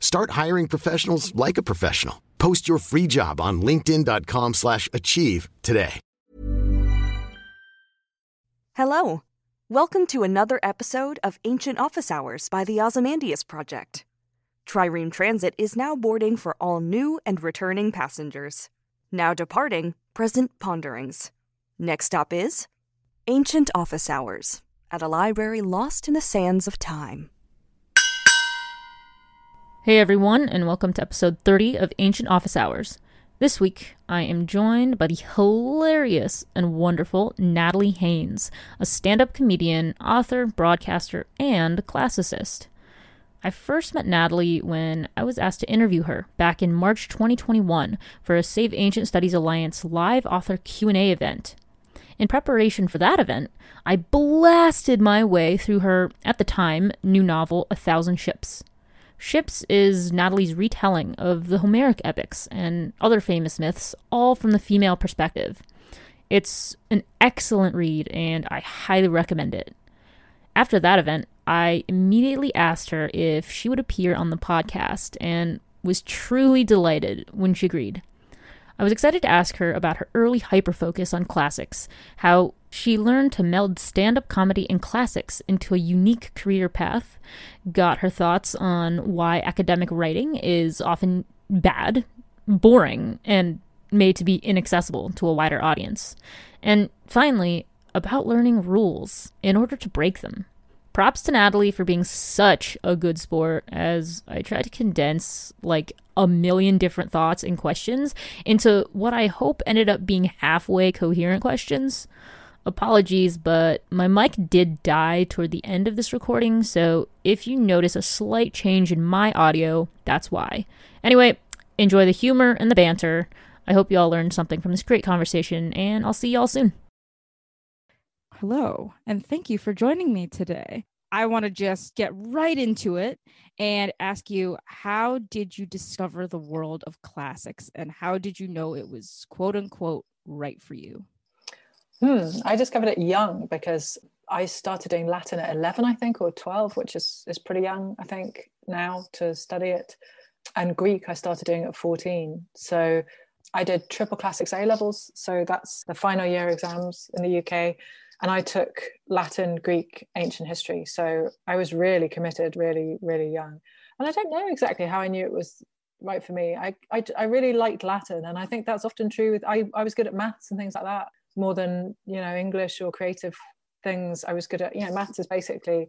Start hiring professionals like a professional. Post your free job on linkedin.com/achieve slash achieve today. Hello. Welcome to another episode of Ancient Office Hours by the Ozymandias Project. Trireme Transit is now boarding for all new and returning passengers. Now departing, present ponderings. Next stop is Ancient Office Hours at a library lost in the sands of time. Hey everyone, and welcome to episode 30 of Ancient Office Hours. This week, I am joined by the hilarious and wonderful Natalie Haynes, a stand up comedian, author, broadcaster, and classicist. I first met Natalie when I was asked to interview her back in March 2021 for a Save Ancient Studies Alliance live author Q&A event. In preparation for that event, I blasted my way through her, at the time, new novel, A Thousand Ships. Ships is Natalie's retelling of the Homeric epics and other famous myths, all from the female perspective. It's an excellent read, and I highly recommend it. After that event, I immediately asked her if she would appear on the podcast and was truly delighted when she agreed. I was excited to ask her about her early hyperfocus on classics, how she learned to meld stand up comedy and classics into a unique career path, got her thoughts on why academic writing is often bad, boring, and made to be inaccessible to a wider audience, and finally, about learning rules in order to break them. Props to Natalie for being such a good sport as I tried to condense like a million different thoughts and questions into what I hope ended up being halfway coherent questions. Apologies, but my mic did die toward the end of this recording, so if you notice a slight change in my audio, that's why. Anyway, enjoy the humor and the banter. I hope you all learned something from this great conversation, and I'll see y'all soon. Hello, and thank you for joining me today. I want to just get right into it and ask you how did you discover the world of classics and how did you know it was quote unquote right for you? Hmm, I discovered it young because I started doing Latin at 11, I think, or 12, which is, is pretty young, I think, now to study it. And Greek, I started doing at 14. So I did triple classics A levels. So that's the final year exams in the UK and I took Latin, Greek, ancient history. So I was really committed, really, really young. And I don't know exactly how I knew it was right for me. I, I, I really liked Latin, and I think that's often true. With I, I was good at maths and things like that more than you know English or creative things. I was good at you know maths is basically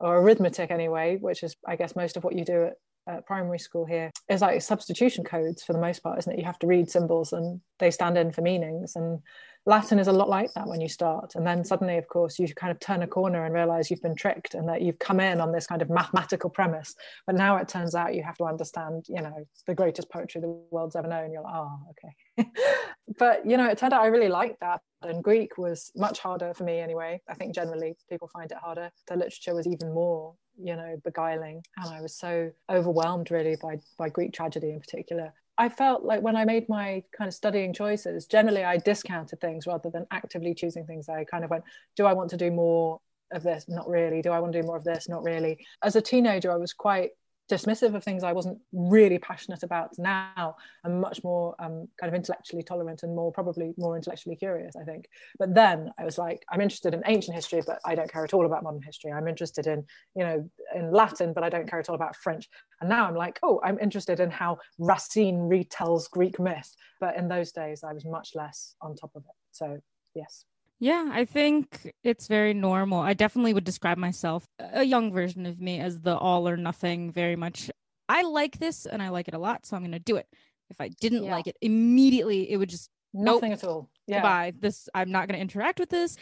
or arithmetic anyway, which is I guess most of what you do at primary school here is like substitution codes for the most part, isn't it? You have to read symbols and they stand in for meanings. And Latin is a lot like that when you start. And then suddenly, of course, you kind of turn a corner and realize you've been tricked and that you've come in on this kind of mathematical premise. But now it turns out you have to understand, you know, the greatest poetry the world's ever known. You're like, oh, okay. but, you know, it turned out I really liked that. And Greek was much harder for me anyway. I think generally people find it harder. The literature was even more you know beguiling and i was so overwhelmed really by by greek tragedy in particular I felt like when I made my kind of studying choices, generally I discounted things rather than actively choosing things. I kind of went, do I want to do more of this? Not really. Do I want to do more of this? Not really. As a teenager, I was quite dismissive of things I wasn't really passionate about now. I'm much more um, kind of intellectually tolerant and more probably more intellectually curious, I think. But then I was like, I'm interested in ancient history, but I don't care at all about modern history. I'm interested in, you know, in Latin, but I don't care at all about French. And now I'm like, oh, I'm interested in how Racine retells Greek myth. But in those days, I was much less on top of it. So, yes. Yeah, I think it's very normal. I definitely would describe myself, a young version of me, as the all or nothing, very much. I like this and I like it a lot, so I'm going to do it. If I didn't Yeah. like it, immediately it would just Nothing nope, at all. Yeah. goodbye. This I'm not going to interact with this.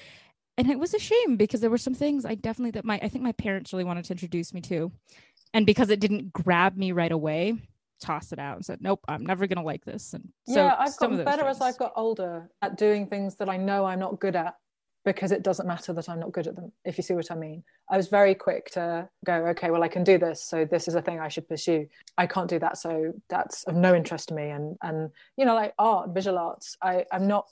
And it was a shame because there were some things I definitely that my I think my parents really wanted to introduce me to. And because it didn't grab me right away, tossed it out and said, Nope, I'm never gonna like this. And so yeah, I've gotten better as I've got older at doing things that I know I'm not good at because it doesn't matter that I'm not good at them, if you see what I mean. I was very quick to go, okay, well, I can do this. So this is a thing I should pursue. I can't do that. So that's of no interest to me. And, and you know, like art, visual arts, I, I'm not,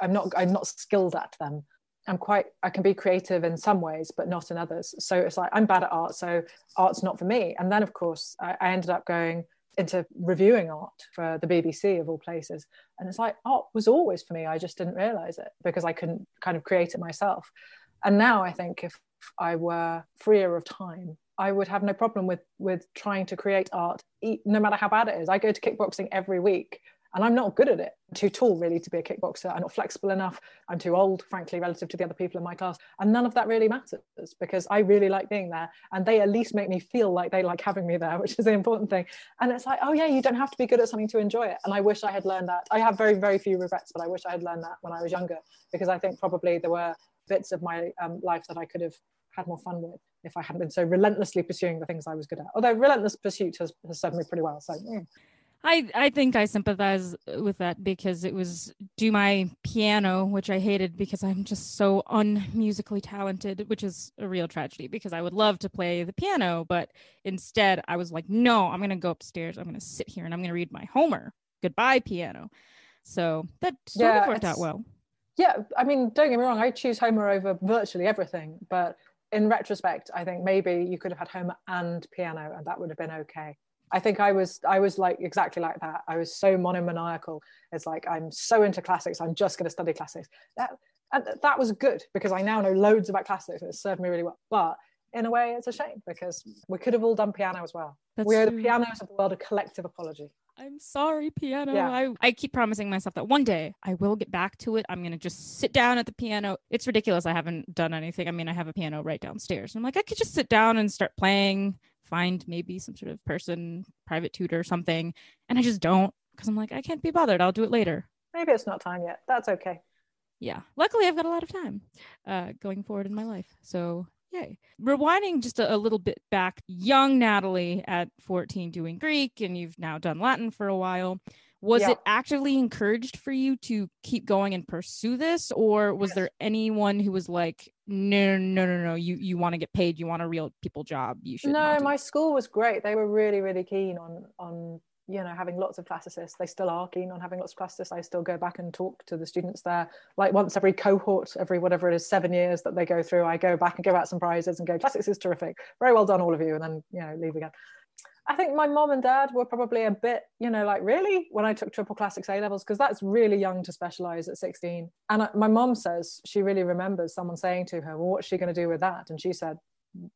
I'm not, I'm not skilled at them. I'm quite, I can be creative in some ways, but not in others. So it's like, I'm bad at art. So art's not for me. And then, of course, I, I ended up going into reviewing art for the BBC of all places. And it's like art was always for me. I just didn't realize it because I couldn't kind of create it myself. And now I think if I were freer of time, I would have no problem with with trying to create art, no matter how bad it is. I go to kickboxing every week, and I'm not good at it. I'm too tall, really, to be a kickboxer. I'm not flexible enough. I'm too old, frankly, relative to the other people in my class. And none of that really matters because I really like being there, and they at least make me feel like they like having me there, which is the important thing. And it's like, oh yeah, you don't have to be good at something to enjoy it. And I wish I had learned that. I have very, very few regrets, but I wish I had learned that when I was younger because I think probably there were bits of my um, life that I could have had more fun with if I hadn't been so relentlessly pursuing the things I was good at. Although relentless pursuit has, has served me pretty well. So mm. I, I think I sympathize with that because it was do my piano, which I hated because I'm just so unmusically talented, which is a real tragedy because I would love to play the piano, but instead I was like, no, I'm gonna go upstairs, I'm gonna sit here and I'm gonna read my Homer. Goodbye, piano. So that sort Yeah, of worked out well. yeah, I mean, don't get me wrong, I choose Homer over virtually everything. But in retrospect, I think maybe you could have had Homer and piano, and that would have been okay. I think I was I was like exactly like that. I was so monomaniacal. It's like I'm so into classics. I'm just going to study classics. That and that was good because I now know loads about classics. and It served me really well. But in a way, it's a shame because we could have all done piano as well. That's we true. the pianos of the world a collective apology. I'm sorry, piano. Yeah. I, I keep promising myself that one day I will get back to it. I'm going to just sit down at the piano. It's ridiculous. I haven't done anything. I mean, I have a piano right downstairs. I'm like, I could just sit down and start playing, find maybe some sort of person, private tutor or something. And I just don't because I'm like, I can't be bothered. I'll do it later. Maybe it's not time yet. That's okay. Yeah. Luckily, I've got a lot of time uh, going forward in my life. So, yay. Rewinding just a, a little bit back, young Natalie at 14 doing Greek, and you've now done Latin for a while. Was Yeah. it actively encouraged for you to keep going and pursue this, or was Yes. there anyone who was like, no, no, no, no, you you want to get paid, you want a real people job, you should. No, my school was great. They were really, really keen on on you know having lots of classicists. They still are keen on having lots of classicists. I still go back and talk to the students there, like once every cohort, every whatever it is, seven years that they go through. I go back and give out some prizes and go, classics is terrific, very well done, all of you, and then you know leave again. I think my mom and dad were probably a bit, you know, like really when I took triple classics A levels because that's really young to specialize at 16. And I, my mom says she really remembers someone saying to her, "Well, what's she going to do with that?" And she said,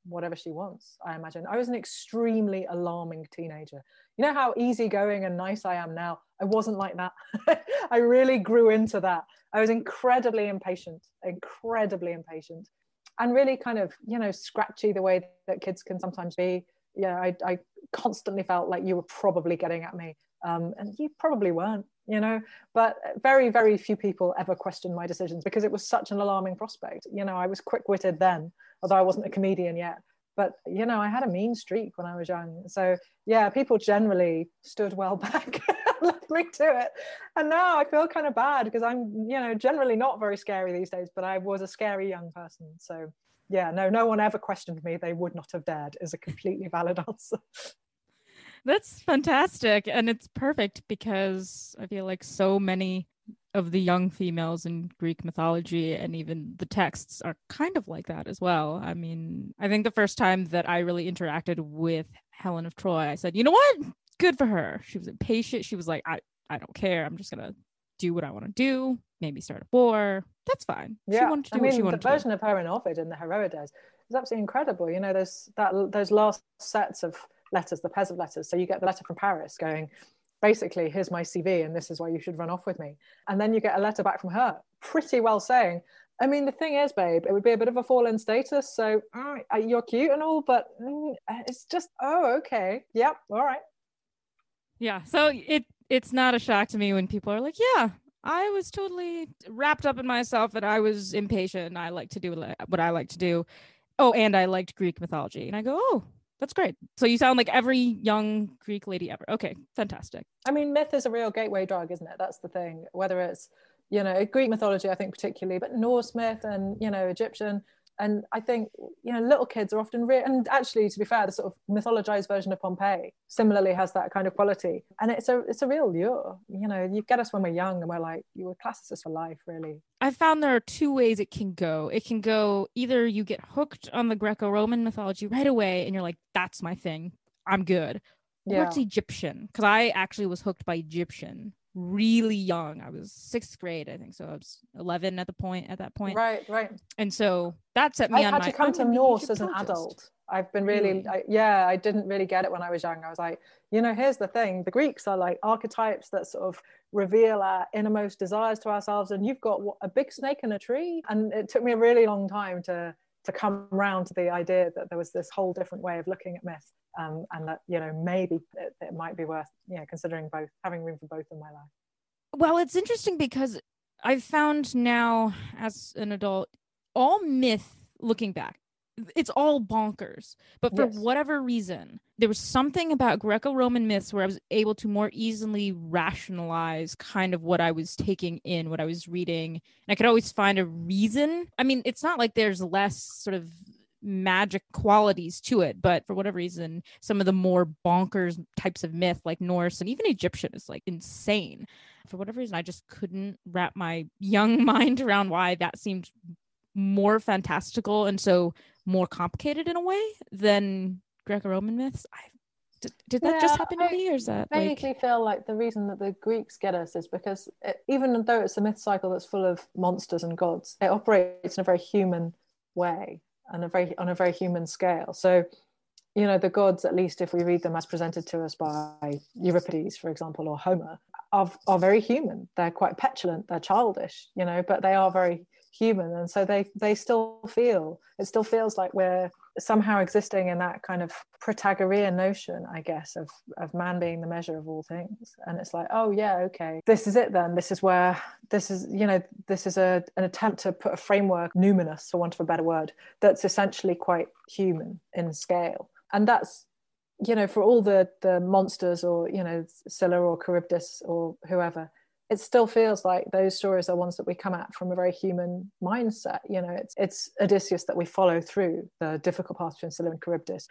whatever she wants i imagine. I was an extremely alarming teenager. You know how easygoing and nice i am now? I wasn't like that. I really grew into that. I was incredibly impatient incredibly impatient and really kind of you know scratchy the way that kids can sometimes be yeah i, I constantly felt like you were probably getting at me. Um, and you probably weren't you know but very very few people ever questioned my decisions because it was such an alarming prospect. You know i was quick-witted then although i wasn't a comedian yet but you know i had a mean streak when i was young. So yeah people generally stood well back left me to it. And now i feel kind of bad because i'm you know generally not very scary these days but i was a scary young person. So yeah no no one ever questioned me they would not have dared is a completely valid answer That's fantastic. And it's perfect because I feel like so many of the young females in Greek mythology and even the texts are kind of like that as well. I mean, I think the first time that I really interacted with Helen of Troy, I said, you know what? Good for her. She was impatient. She was like, I, I don't care. I'm just going to do what I want to do, maybe start a war. That's fine. She yeah wanted to do i mean what she the wanted to do. version of her in ovid in the heroides is absolutely incredible you know there's that those last sets of letters the pairs of letters so you get the letter from paris going basically here's my cv and this is why you should run off with me and then you get a letter back from her pretty well saying I mean, the thing is, babe, it would be a bit of a fall in status. So mm, uh, you're cute and all, but mm, it's just, oh, okay. Yep. All right. Yeah. So it it's not a shock to me when people are like, yeah, I was totally wrapped up in myself and I was impatient I like to do what I like to do. Oh, and I liked Greek mythology. And I go, oh, that's great. So you sound like every young Greek lady ever. Okay, fantastic. I mean, myth is a real gateway drug, isn't it? That's the thing. Whether it's, you know, Greek mythology, I think particularly, but Norse myth and, you know, Egyptian, and I think you know little kids are often re- and actually to be fair the sort of mythologized version of Pompeii similarly has that kind of quality. And it's a it's a real lure you know you get us when we're young and we're like you were classicists for life really. I found there are two ways it can go. It can go either you get hooked on the Greco-Roman mythology right away and you're like that's my thing. I'm good. Yeah. or it's Egyptian because I actually was hooked by Egyptian really young. I was sixth grade, I think. So I was 11 at the point at that point. Right, right. And so that set me I on had my, to come to Norse as an adult. I've been really? I, yeah, I didn't really get it when I was young. I was like, you know, here's the thing the Greeks are like archetypes that sort of reveal our innermost desires to ourselves. And you've got a big snake in a tree. And it took me a really long time to to come around to the idea that there was this whole different way of looking at myth um, and that you know maybe it, it, might be worth you know considering both having room for both in my life. Well it's interesting because i've found now as an adult all myth looking back it's all bonkers. But for yes. whatever reason there was something about greco-roman myths where i was able to more easily rationalize kind of what i was taking in what i was reading. And i could always find a reason. I mean it's not like there's less sort of magic qualities to it but for whatever reason some of the more bonkers types of myth like norse and even egyptian is like insane. For whatever reason i just couldn't wrap my young mind around why that seemed more fantastical. And so more complicated in a way than greco-roman myths i did, did that yeah, just happen to me or is that I vaguely like... feel like the reason that the Greeks get us is because it, even though it's a myth cycle that's full of monsters and gods, it operates in a very human way on a very on a very human scale. So, you know, the gods, at least if we read them as presented to us by Euripides, for example, or Homer, are, are very human. They're quite petulant, they're childish, you know, but they are very human. And so they they still feel, it still feels like we're somehow existing in that kind of Protagorean notion, I guess, of, of man being the measure of all things. And it's like, oh yeah, okay, this is it then. This is where this is, you know, this is a, an attempt to put a framework, numinous, for want of a better word, that's essentially quite human in scale. And that's, you know, for all the the monsters or, you know, Scylla or Charybdis or whoever, it still feels like those stories are ones that we come at from a very human mindset. You know, it's it's Odysseus that we follow through the difficult path between Scylla and Charybdis.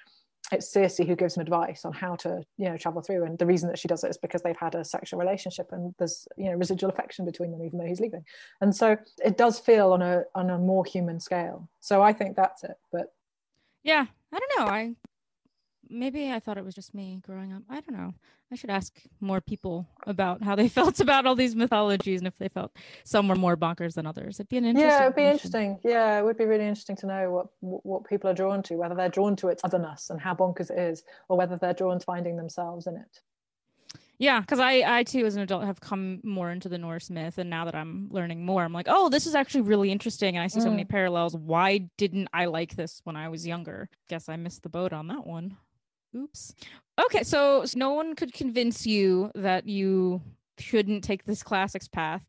It's Circe who gives him advice on how to, you know, travel through. And the reason that she does it is because they've had a sexual relationship and there's, you know, residual affection between them, even though he's leaving. And so it does feel on a on a more human scale. So I think that's it. But yeah, I don't know. I maybe I thought it was just me growing up. I don't know. I should ask more people about how they felt about all these mythologies and if they felt some were more bonkers than others. It'd be an interesting. Yeah, it'd be interesting. Yeah, it would be really interesting to know what what people are drawn to, whether they're drawn to its otherness and how bonkers it is, or whether they're drawn to finding themselves in it. Yeah, because I, I too, as an adult, have come more into the Norse myth, and now that I'm learning more, I'm like, oh, this is actually really interesting, and I see mm. so many mm. parallels. Why didn't I like this when I was younger? Guess I missed the boat on that one. Oops. Okay, so, so no one could convince you that you shouldn't take this classics path.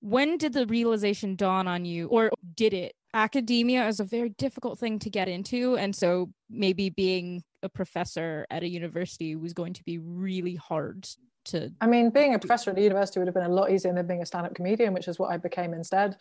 When did the realization dawn on you, or did it? Academia is a very difficult thing to get into. And so maybe being a professor at a university was going to be really hard to. I mean, being a professor at a university would have been a lot easier than being a stand up comedian, which is what I became instead.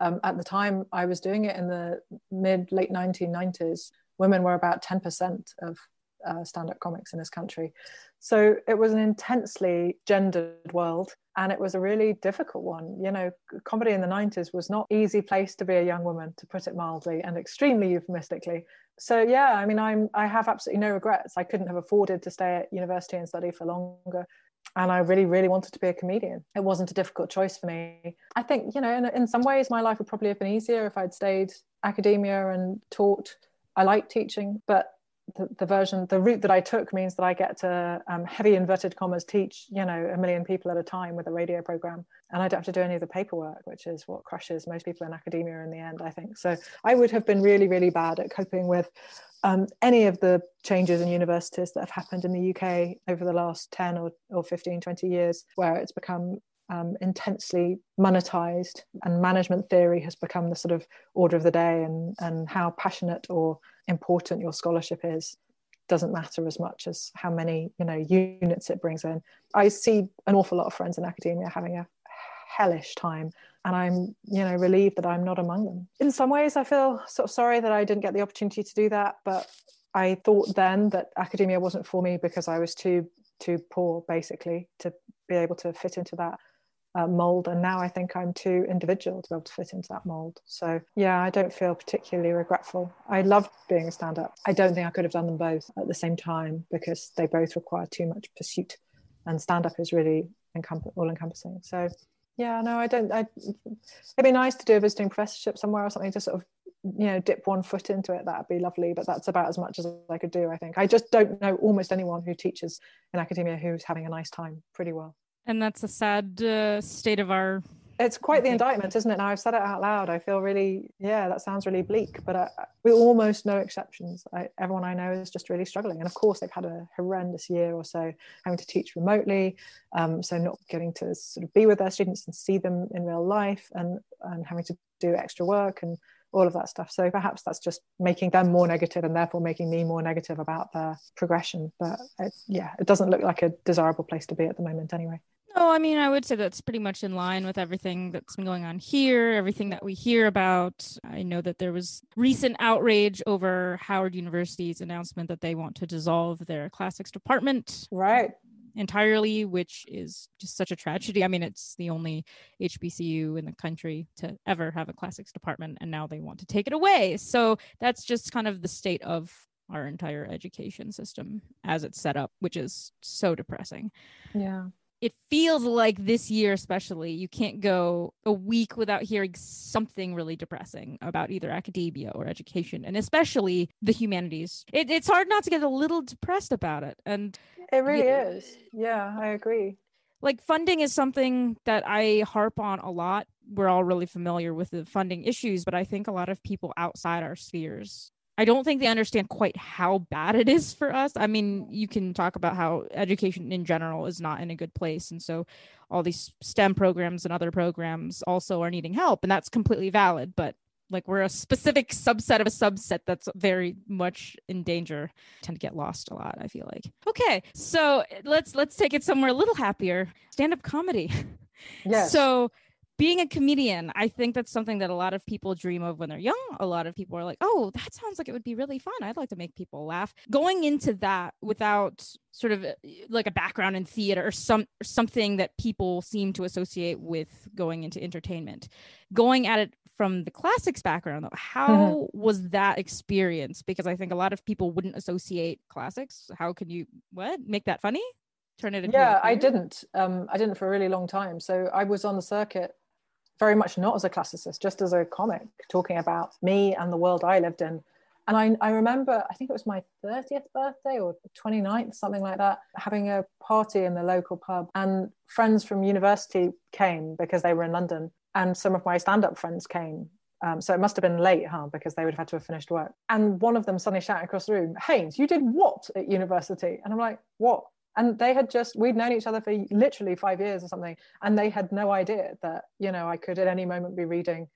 Um, at the time I was doing it in the mid late 1990s, women were about 10% of uh, stand-up comics in this country. So it was an intensely gendered world and it was a really difficult one. You know comedy in the 90s was not easy place to be a young woman to put it mildly and extremely euphemistically. So yeah i mean i'm i have absolutely no regrets. I couldn't have afforded to stay at university and study for longer and i really really wanted to be a comedian. It wasn't a difficult choice for me. I think you know in, in some ways my life would probably have been easier if i'd stayed academia and taught. I like teaching but the, the, version, the route that I took means that I get to um, heavy inverted commas teach, you know, a million people at a time with a radio program, and I don't have to do any of the paperwork, which is what crushes most people in academia in the end, I think. So I would have been really, really bad at coping with um, any of the changes in universities that have happened in the UK over the last 10 or, or 15, 20 years, where it's become um, intensely monetized and management theory has become the sort of order of the day and, and how passionate or important your scholarship is doesn't matter as much as how many you know units it brings in. I see an awful lot of friends in academia having a hellish time and i'm you know relieved that i'm not among them. In some ways i feel sort of sorry that i didn't get the opportunity to do that but i thought then that academia wasn't for me because i was too too poor basically to be able to fit into that uh, mold and now i think i'm too individual to be able to fit into that mold. So yeah i don't feel particularly regretful. I loved being a stand-up. I don't think i could have done them both at the same time because they both require too much pursuit and stand-up is really encomp- all encompassing so yeah no i don't I, it'd be nice to do a visiting professorship somewhere or something to sort of you know dip one foot into it. That'd be lovely but that's about as much as i could do i think. I just don't know almost anyone who teaches in academia who's having a nice time pretty well and that's a sad uh, state of our it's quite the indictment isn't it? Now i've said it out loud. I feel really yeah that sounds really bleak but I, with almost no exceptions. I, everyone i know is just really struggling. And of course they've had a horrendous year or so having to teach remotely um, so not getting to sort of be with their students and see them in real life and and having to do extra work and all of that stuff. So perhaps that's just making them more negative and therefore making me more negative about their progression. But it, yeah, it doesn't look like a desirable place to be at the moment anyway. No, I mean, I would say that's pretty much in line with everything that's been going on here, everything that we hear about. I know that there was recent outrage over Howard University's announcement that they want to dissolve their classics department. Right. Entirely, which is just such a tragedy. I mean, it's the only HBCU in the country to ever have a classics department, and now they want to take it away. So that's just kind of the state of our entire education system as it's set up, which is so depressing. Yeah it feels like this year especially you can't go a week without hearing something really depressing about either academia or education and especially the humanities. It, it's hard not to get a little depressed about it and it really yeah, is. Yeah i agree. Like funding is something that i harp on a lot. We're all really familiar with the funding issues but i think a lot of people outside our spheres I don't think they understand quite how bad it is for us. I mean, you can talk about how education in general is not in a good place. And so all these STEM programs and other programs also are needing help. And that's completely valid. But like we're a specific subset of a subset that's very much in danger tend to get lost a lot i feel like okay so let's let's take it somewhere a little happier stand-up comedy yes so being a comedian, I think that's something that a lot of people dream of when they're young. A lot of people are like, oh, that sounds like it would be really fun. I'd like to make people laugh. Going into that without sort of uh, like a background in theater or some or something that people seem to associate with going into entertainment. Going at it from the classics background though, how mm-hmm. was that experience? Because I think a lot of people wouldn't associate classics. How can you what make that funny? Turn it into yeah, I didn't. Um, I didn't for a really long time. So I was on the circuit very much not as a classicist, just as a comic, talking about me and the world I lived in. And I, I remember, I think it was my 30th birthday or 29th, something like that, having a party in the local pub. And friends from university came because they were in London. And some of my stand up friends came. Um, so it must have been late, huh? Because they would have had to have finished work. And one of them suddenly shouted across the room, Haynes, you did what at university? And I'm like, what? And they had just we'd known each other for literally five years or something and they had no idea that you know i could at any moment be reading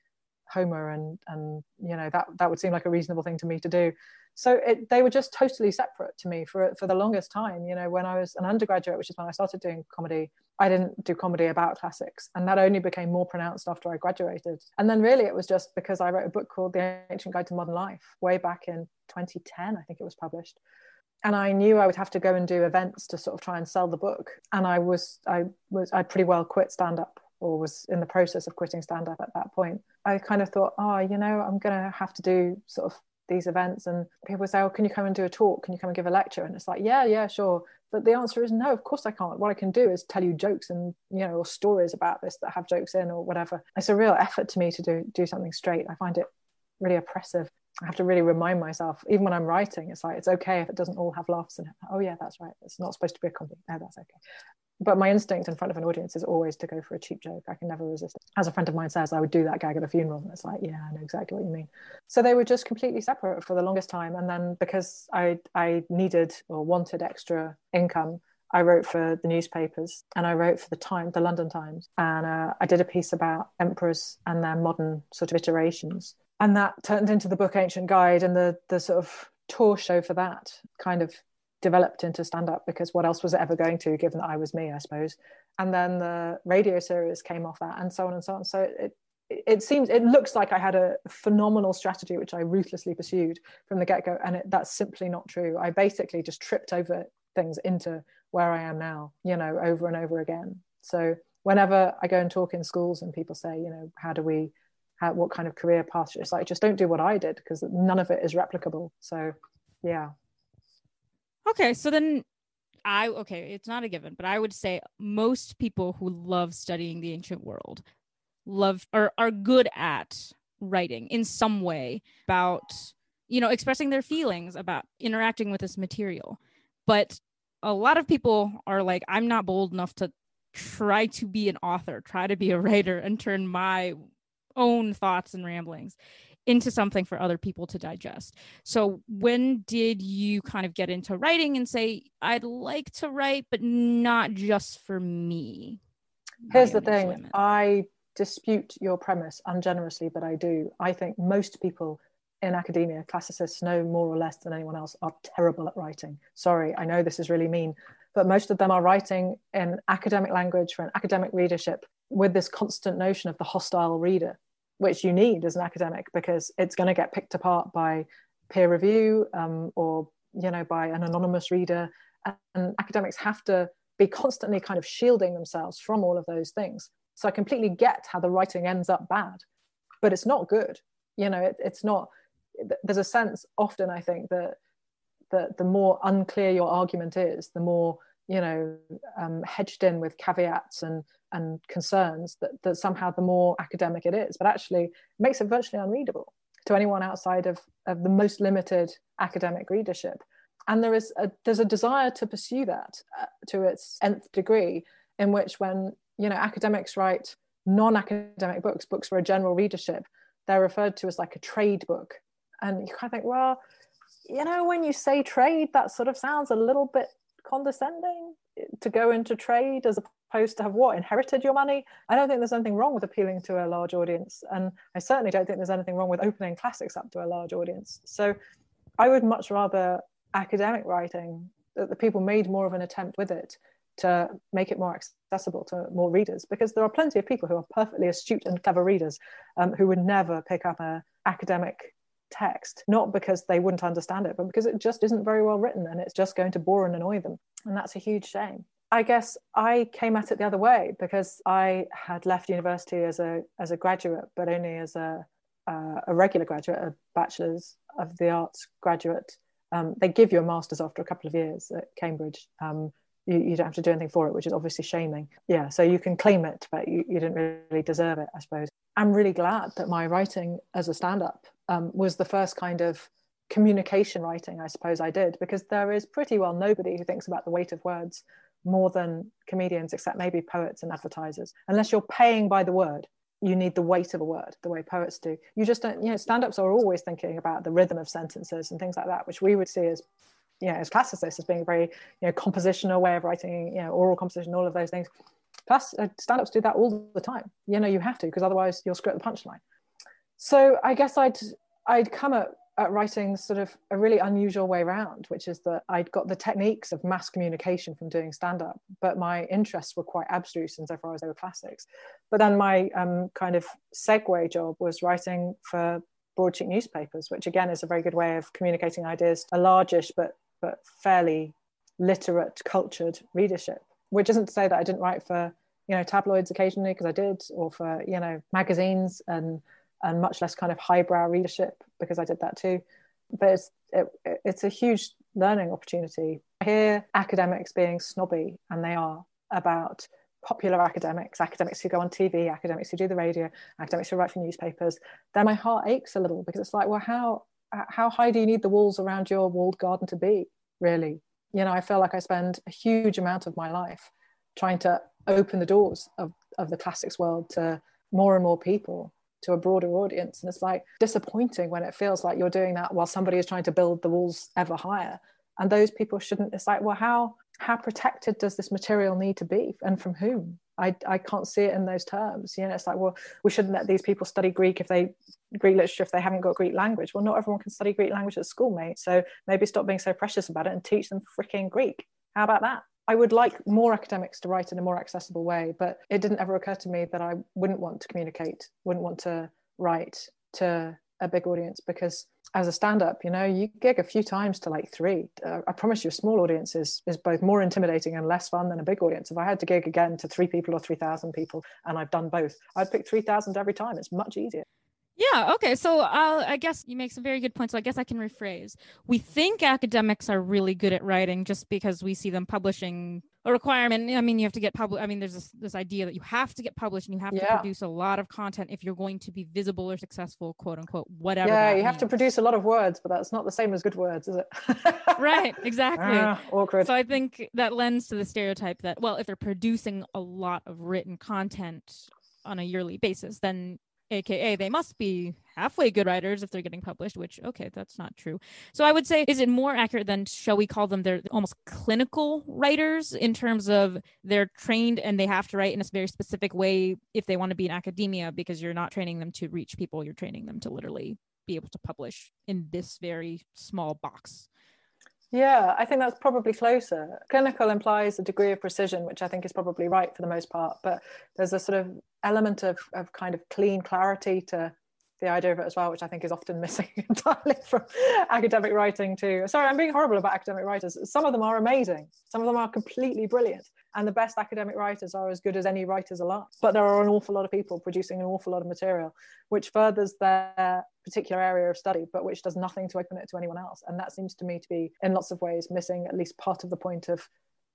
homer and and you know that that would seem like a reasonable thing to me to do. So it, they were just totally separate to me for for the longest time you know. When i was an undergraduate which is when i started doing comedy i didn't do comedy about classics and that only became more pronounced after i graduated. And then really it was just because i wrote a book called the ancient guide to modern life way back in 2010 i think it was published and I knew I would have to go and do events to sort of try and sell the book. And I was, I was, I pretty well quit stand up or was in the process of quitting stand up at that point. I kind of thought, oh, you know, I'm going to have to do sort of these events. And people say, oh, can you come and do a talk? Can you come and give a lecture? And it's like, yeah, yeah, sure. But the answer is no, of course I can't. What I can do is tell you jokes and, you know, or stories about this that have jokes in or whatever. It's a real effort to me to do, do something straight. I find it really oppressive I have to really remind myself, even when I'm writing, it's like it's okay if it doesn't all have laughs and oh yeah, that's right. It's not supposed to be a comedy. No, that's okay. But my instinct in front of an audience is always to go for a cheap joke. I can never resist it. As a friend of mine says, I would do that gag at a funeral, and it's like, yeah, I know exactly what you mean. So they were just completely separate for the longest time, and then because I I needed or wanted extra income, I wrote for the newspapers and I wrote for the Time, the London Times, and uh, I did a piece about emperors and their modern sort of iterations and that turned into the book Ancient Guide, and the the sort of tour show for that kind of developed into stand up because what else was it ever going to, given that I was me, I suppose. And then the radio series came off that, and so on and so on. So it it seems it looks like I had a phenomenal strategy which I ruthlessly pursued from the get go, and it, that's simply not true. I basically just tripped over things into where I am now, you know, over and over again. So whenever I go and talk in schools and people say, you know, how do we how, what kind of career path it's like just don't do what i did because none of it is replicable. So yeah. Okay so then i okay it's not a given but i would say most people who love studying the ancient world love or are good at writing in some way about you know expressing their feelings about interacting with this material. But a lot of people are like i'm not bold enough to try to be an author try to be a writer and turn my own thoughts and ramblings into something for other people to digest. So, when did you kind of get into writing and say, I'd like to write, but not just for me? Here's the thing enjoyment. I dispute your premise ungenerously, but I do. I think most people in academia, classicists, know more or less than anyone else, are terrible at writing. Sorry, I know this is really mean, but most of them are writing in academic language for an academic readership with this constant notion of the hostile reader which you need as an academic because it's going to get picked apart by peer review um, or you know by an anonymous reader. And academics have to be constantly kind of shielding themselves from all of those things. So i completely get how the writing ends up bad but it's not good. You know it, it's not there's a sense often i think that that the more unclear your argument is the more you know um, hedged in with caveats and and concerns that, that somehow the more academic it is but actually makes it virtually unreadable to anyone outside of, of the most limited academic readership. And there is a there's a desire to pursue that uh, to its nth degree in which when you know academics write non-academic books books for a general readership they're referred to as like a trade book. And you kind of think well you know when you say trade that sort of sounds a little bit condescending to go into trade as opposed to have what inherited your money i don't think there's anything wrong with appealing to a large audience and i certainly don't think there's anything wrong with opening classics up to a large audience so i would much rather academic writing that the people made more of an attempt with it to make it more accessible to more readers because there are plenty of people who are perfectly astute and clever readers um, who would never pick up an academic text, not because they wouldn't understand it, but because it just isn't very well written and it's just going to bore and annoy them. And that's a huge shame. I guess I came at it the other way because I had left university as a as a graduate, but only as a uh, a regular graduate, a bachelor's of the arts graduate. Um, they give you a master's after a couple of years at Cambridge. Um, you, you, don't have to do anything for it, which is obviously shaming. Yeah, so you can claim it, but you, you didn't really deserve it, I suppose. I'm really glad that my writing as a stand up um, was the first kind of communication writing I suppose I did because there is pretty well nobody who thinks about the weight of words more than comedians except maybe poets and advertisers. Unless you're paying by the word you need the weight of a word the way poets do. You just don't you know stand-ups are always thinking about the rhythm of sentences and things like that which we would see as you know as classicists as being a very you know compositional way of writing you know oral composition all of those things. Plus uh, stand-ups do that all the time. You know you have to because otherwise you'll screw up the punchline. So I guess I'd I'd come at, at writing sort of a really unusual way around, which is that I'd got the techniques of mass communication from doing stand up, but my interests were quite abstruse insofar as they were classics. But then my um, kind of segue job was writing for broadsheet newspapers, which again is a very good way of communicating ideas to a largish but but fairly literate, cultured readership. Which isn't to say that I didn't write for you know tabloids occasionally because I did, or for you know magazines and and much less kind of highbrow readership because I did that too. But it's it, it's a huge learning opportunity. I hear academics being snobby, and they are about popular academics, academics who go on TV, academics who do the radio, academics who write for newspapers. Then my heart aches a little because it's like, well, how how high do you need the walls around your walled garden to be really you know i feel like i spend a huge amount of my life trying to open the doors of, of the classics world to more and more people to a broader audience. And it's like disappointing when it feels like you're doing that while somebody is trying to build the walls ever higher. And those people shouldn't it's like well how how protected does this material need to be? And from whom? I, I can't see it in those terms. You know it's like well we shouldn't let these people study greek if they greek literature if they haven't got greek language. Well not everyone can study greek language at school mate. So maybe stop being so precious about it and teach them freaking greek. How about that I would like more academics to write in a more accessible way, but it didn't ever occur to me that I wouldn't want to communicate, wouldn't want to write to a big audience because as a stand-up you know you gig a few times to like three. Uh, i promise you a small audience is is both more intimidating and less fun than a big audience. If i had to gig again to three people or 3000 people and i've done both i'd pick 3000 every time. It's much easier yeah. Okay. So I'll, I guess you make some very good points. So I guess I can rephrase. We think academics are really good at writing just because we see them publishing a requirement. I mean, you have to get published. I mean, there's this, this idea that you have to get published and you have yeah. to produce a lot of content if you're going to be visible or successful, quote unquote, whatever. Yeah, you means. have to produce a lot of words, but that's not the same as good words, is it? right. Exactly. Ah, awkward. So I think that lends to the stereotype that, well, if they're producing a lot of written content on a yearly basis, then aka they must be halfway good writers if they're getting published which okay that's not true. So i would say is it more accurate than shall we call them they're almost clinical writers in terms of they're trained and they have to write in a very specific way if they want to be in academia because you're not training them to reach people you're training them to literally be able to publish in this very small box yeah, I think that's probably closer. Clinical implies a degree of precision, which I think is probably right for the most part, but there's a sort of element of, of kind of clean clarity to the idea of it as well, which I think is often missing entirely from academic writing too. Sorry, I'm being horrible about academic writers. Some of them are amazing. Some of them are completely brilliant. And the best academic writers are as good as any writers alive. But there are an awful lot of people producing an awful lot of material, which furthers their particular area of study, but which does nothing to open it to anyone else. And that seems to me to be, in lots of ways, missing at least part of the point of,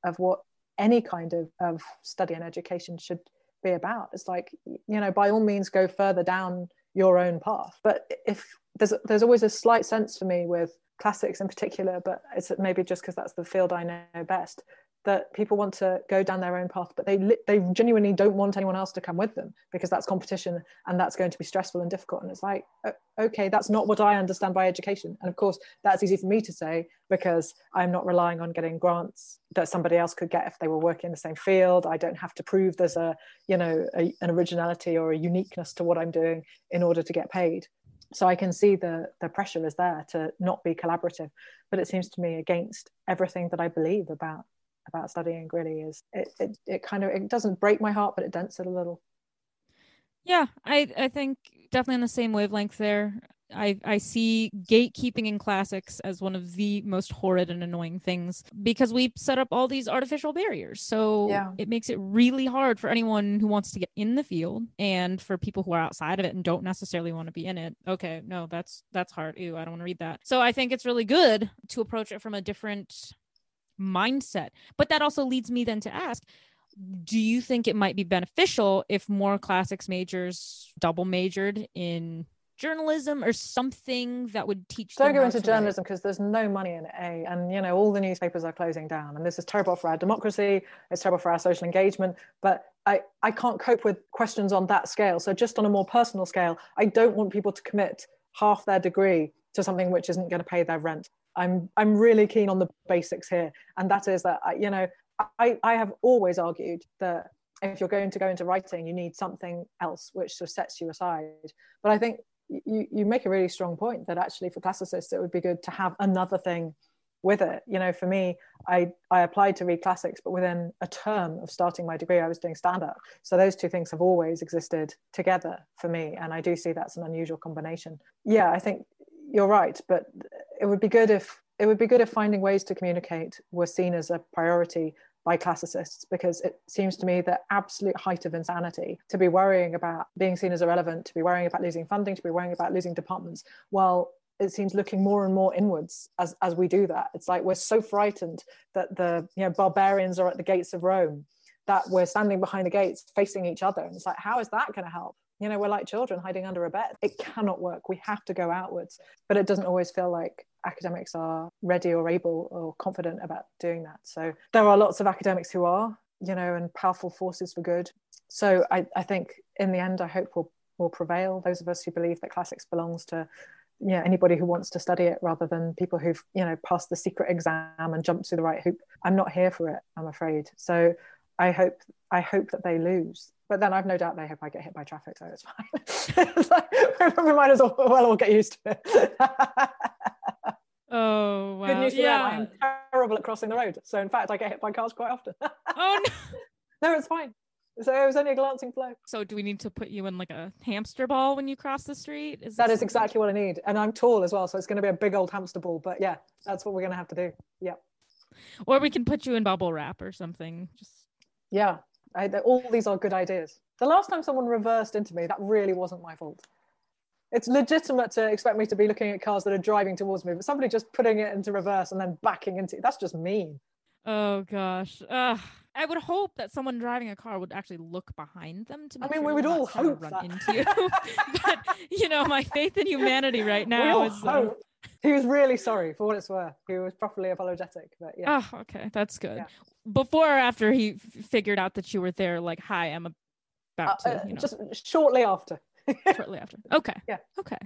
of what any kind of, of study and education should be about. It's like, you know, by all means, go further down your own path. But if there's there's always a slight sense for me with classics in particular, but it's maybe just because that's the field I know best that people want to go down their own path, but they they genuinely don't want anyone else to come with them because that's competition and that's going to be stressful and difficult. And it's like, okay, that's not what I understand by education. And of course, that's easy for me to say because I'm not relying on getting grants that somebody else could get if they were working in the same field. I don't have to prove there's a you know a, an originality or a uniqueness to what I'm doing in order to get paid. So I can see the the pressure is there to not be collaborative, but it seems to me against everything that I believe about about studying really is it, it, it kind of it doesn't break my heart but it dents it a little yeah i i think definitely on the same wavelength there I, I see gatekeeping in classics as one of the most horrid and annoying things because we set up all these artificial barriers. So yeah. it makes it really hard for anyone who wants to get in the field and for people who are outside of it and don't necessarily want to be in it. Okay, no, that's that's hard. Ew, I don't want to read that. So I think it's really good to approach it from a different mindset. But that also leads me then to ask do you think it might be beneficial if more classics majors double majored in journalism or something that would teach don't go into journalism because there's no money in it a. And you know all the newspapers are closing down and this is terrible for our democracy it's terrible for our social engagement. But i i can't cope with questions on that scale. So just on a more personal scale i don't want people to commit half their degree to something which isn't going to pay their rent I'm I'm really keen on the basics here, and that is that you know I I have always argued that if you're going to go into writing, you need something else which sort of sets you aside. But I think you you make a really strong point that actually for classicists it would be good to have another thing with it. You know, for me, I I applied to read classics, but within a term of starting my degree, I was doing stand up. So those two things have always existed together for me, and I do see that's an unusual combination. Yeah, I think you're right, but it would be good if it would be good if finding ways to communicate were seen as a priority by classicists because it seems to me the absolute height of insanity to be worrying about being seen as irrelevant, to be worrying about losing funding, to be worrying about losing departments, while it seems looking more and more inwards as, as we do that. It's like we're so frightened that the you know barbarians are at the gates of Rome that we're standing behind the gates facing each other. And it's like, how is that going to help? you know we're like children hiding under a bed it cannot work we have to go outwards but it doesn't always feel like academics are ready or able or confident about doing that. So there are lots of academics who are you know and powerful forces for good. So i, I think in the end i hope will will prevail. Those of us who believe that classics belongs to yeah anybody who wants to study it rather than people who've you know passed the secret exam and jumped through the right hoop i'm not here for it i'm afraid. So i hope i hope that they lose. But then i've no doubt they hope i get hit by traffic so it's fine. It's like, we might as well, well all get used to it oh wow good news for yeah them i'm terrible at crossing the road so in fact i get hit by cars quite often oh no no it's fine so it was only a glancing blow. So do we need to put you in like a hamster ball when you cross the street? Is that is exactly what I need. And I'm tall as well, so it's going to be a big old hamster ball. But yeah, that's what we're going to have to do. Yeah. Or we can put you in bubble wrap or something. Just yeah, I, all these are good ideas. The last time someone reversed into me, that really wasn't my fault. It's legitimate to expect me to be looking at cars that are driving towards me, but somebody just putting it into reverse and then backing into that's just mean. Oh gosh. Uh, I would hope that someone driving a car would actually look behind them to. I mean, sure we would all hope run that. into you. but you know, my faith in humanity right now is. Uh... He was really sorry for what it's worth. He was properly apologetic, but yeah. Oh, okay, that's good. Yeah. Before or after he f- figured out that you were there, like, hi, I'm about uh, to. You know. Just shortly after. shortly after. Okay. Yeah. Okay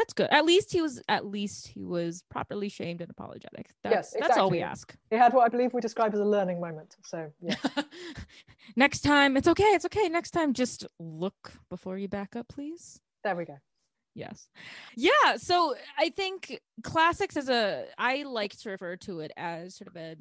that's good. At least he was at least he was properly shamed and apologetic. That's, yes, exactly. that's all we ask. He had what I believe we describe as a learning moment. So yeah. Next time, it's okay. It's okay. Next time, just look before you back up, please. There we go. Yes. Yeah. So I think classics as a I like to refer to it as sort of a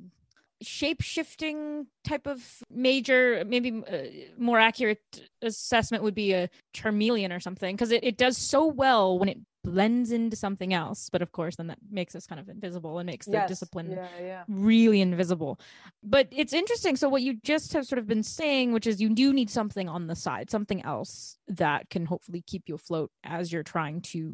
shape shifting type of major maybe uh, more accurate assessment would be a charmeleon or something because it, it does so well when it blends into something else but of course then that makes us kind of invisible and makes the discipline yeah, yeah. really invisible but it's interesting so what you just have sort of been saying which is you do need something on the side something else that can hopefully keep you afloat as you're trying to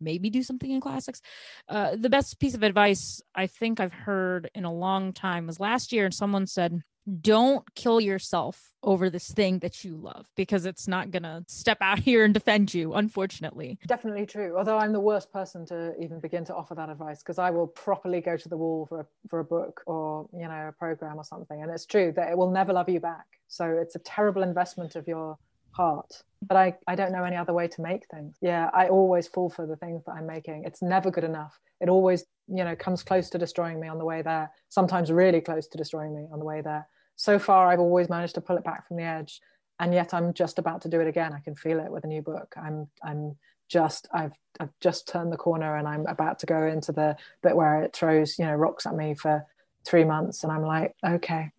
maybe do something in classics. Uh, the best piece of advice I think I've heard in a long time was last year, and someone said, don't kill yourself over this thing that you love because it's not going to step out here and defend you, unfortunately. Definitely true. Although I'm the worst person to even begin to offer that advice because I will properly go to the wall for a, for a book or, you know, a program or something. And it's true that it will never love you back. So it's a terrible investment of your heart but I, I don't know any other way to make things. Yeah i always fall for the things that i'm making. It's never good enough. It always you know comes close to destroying me on the way there sometimes really close to destroying me on the way there. So far i've always managed to pull it back from the edge and yet i'm just about to do it again. I can feel it with a new book. I'm i'm just i've i've just turned the corner and i'm about to go into the bit where it throws you know rocks at me for three months and i'm like okay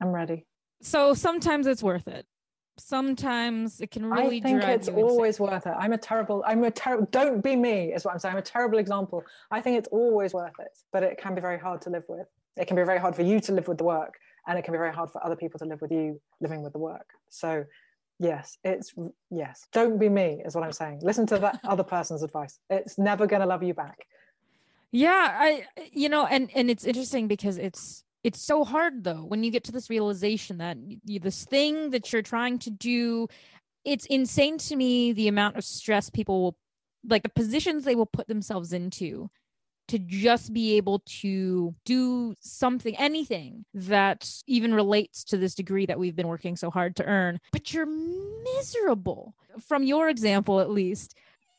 i'm ready. So sometimes it's worth it sometimes it can really I think it's always worth it. I'm a terrible, I'm a terrible, don't be me, is what I'm saying. I'm a terrible example. I think it's always worth it, but it can be very hard to live with. It can be very hard for you to live with the work, and it can be very hard for other people to live with you living with the work. So, yes, it's yes, don't be me, is what I'm saying. Listen to that other person's advice. It's never going to love you back. Yeah, I, you know, and and it's interesting because it's it's so hard though when you get to this realization that you, this thing that you're trying to do it's insane to me the amount of stress people will like the positions they will put themselves into to just be able to do something anything that even relates to this degree that we've been working so hard to earn. But you're miserable from your example at least.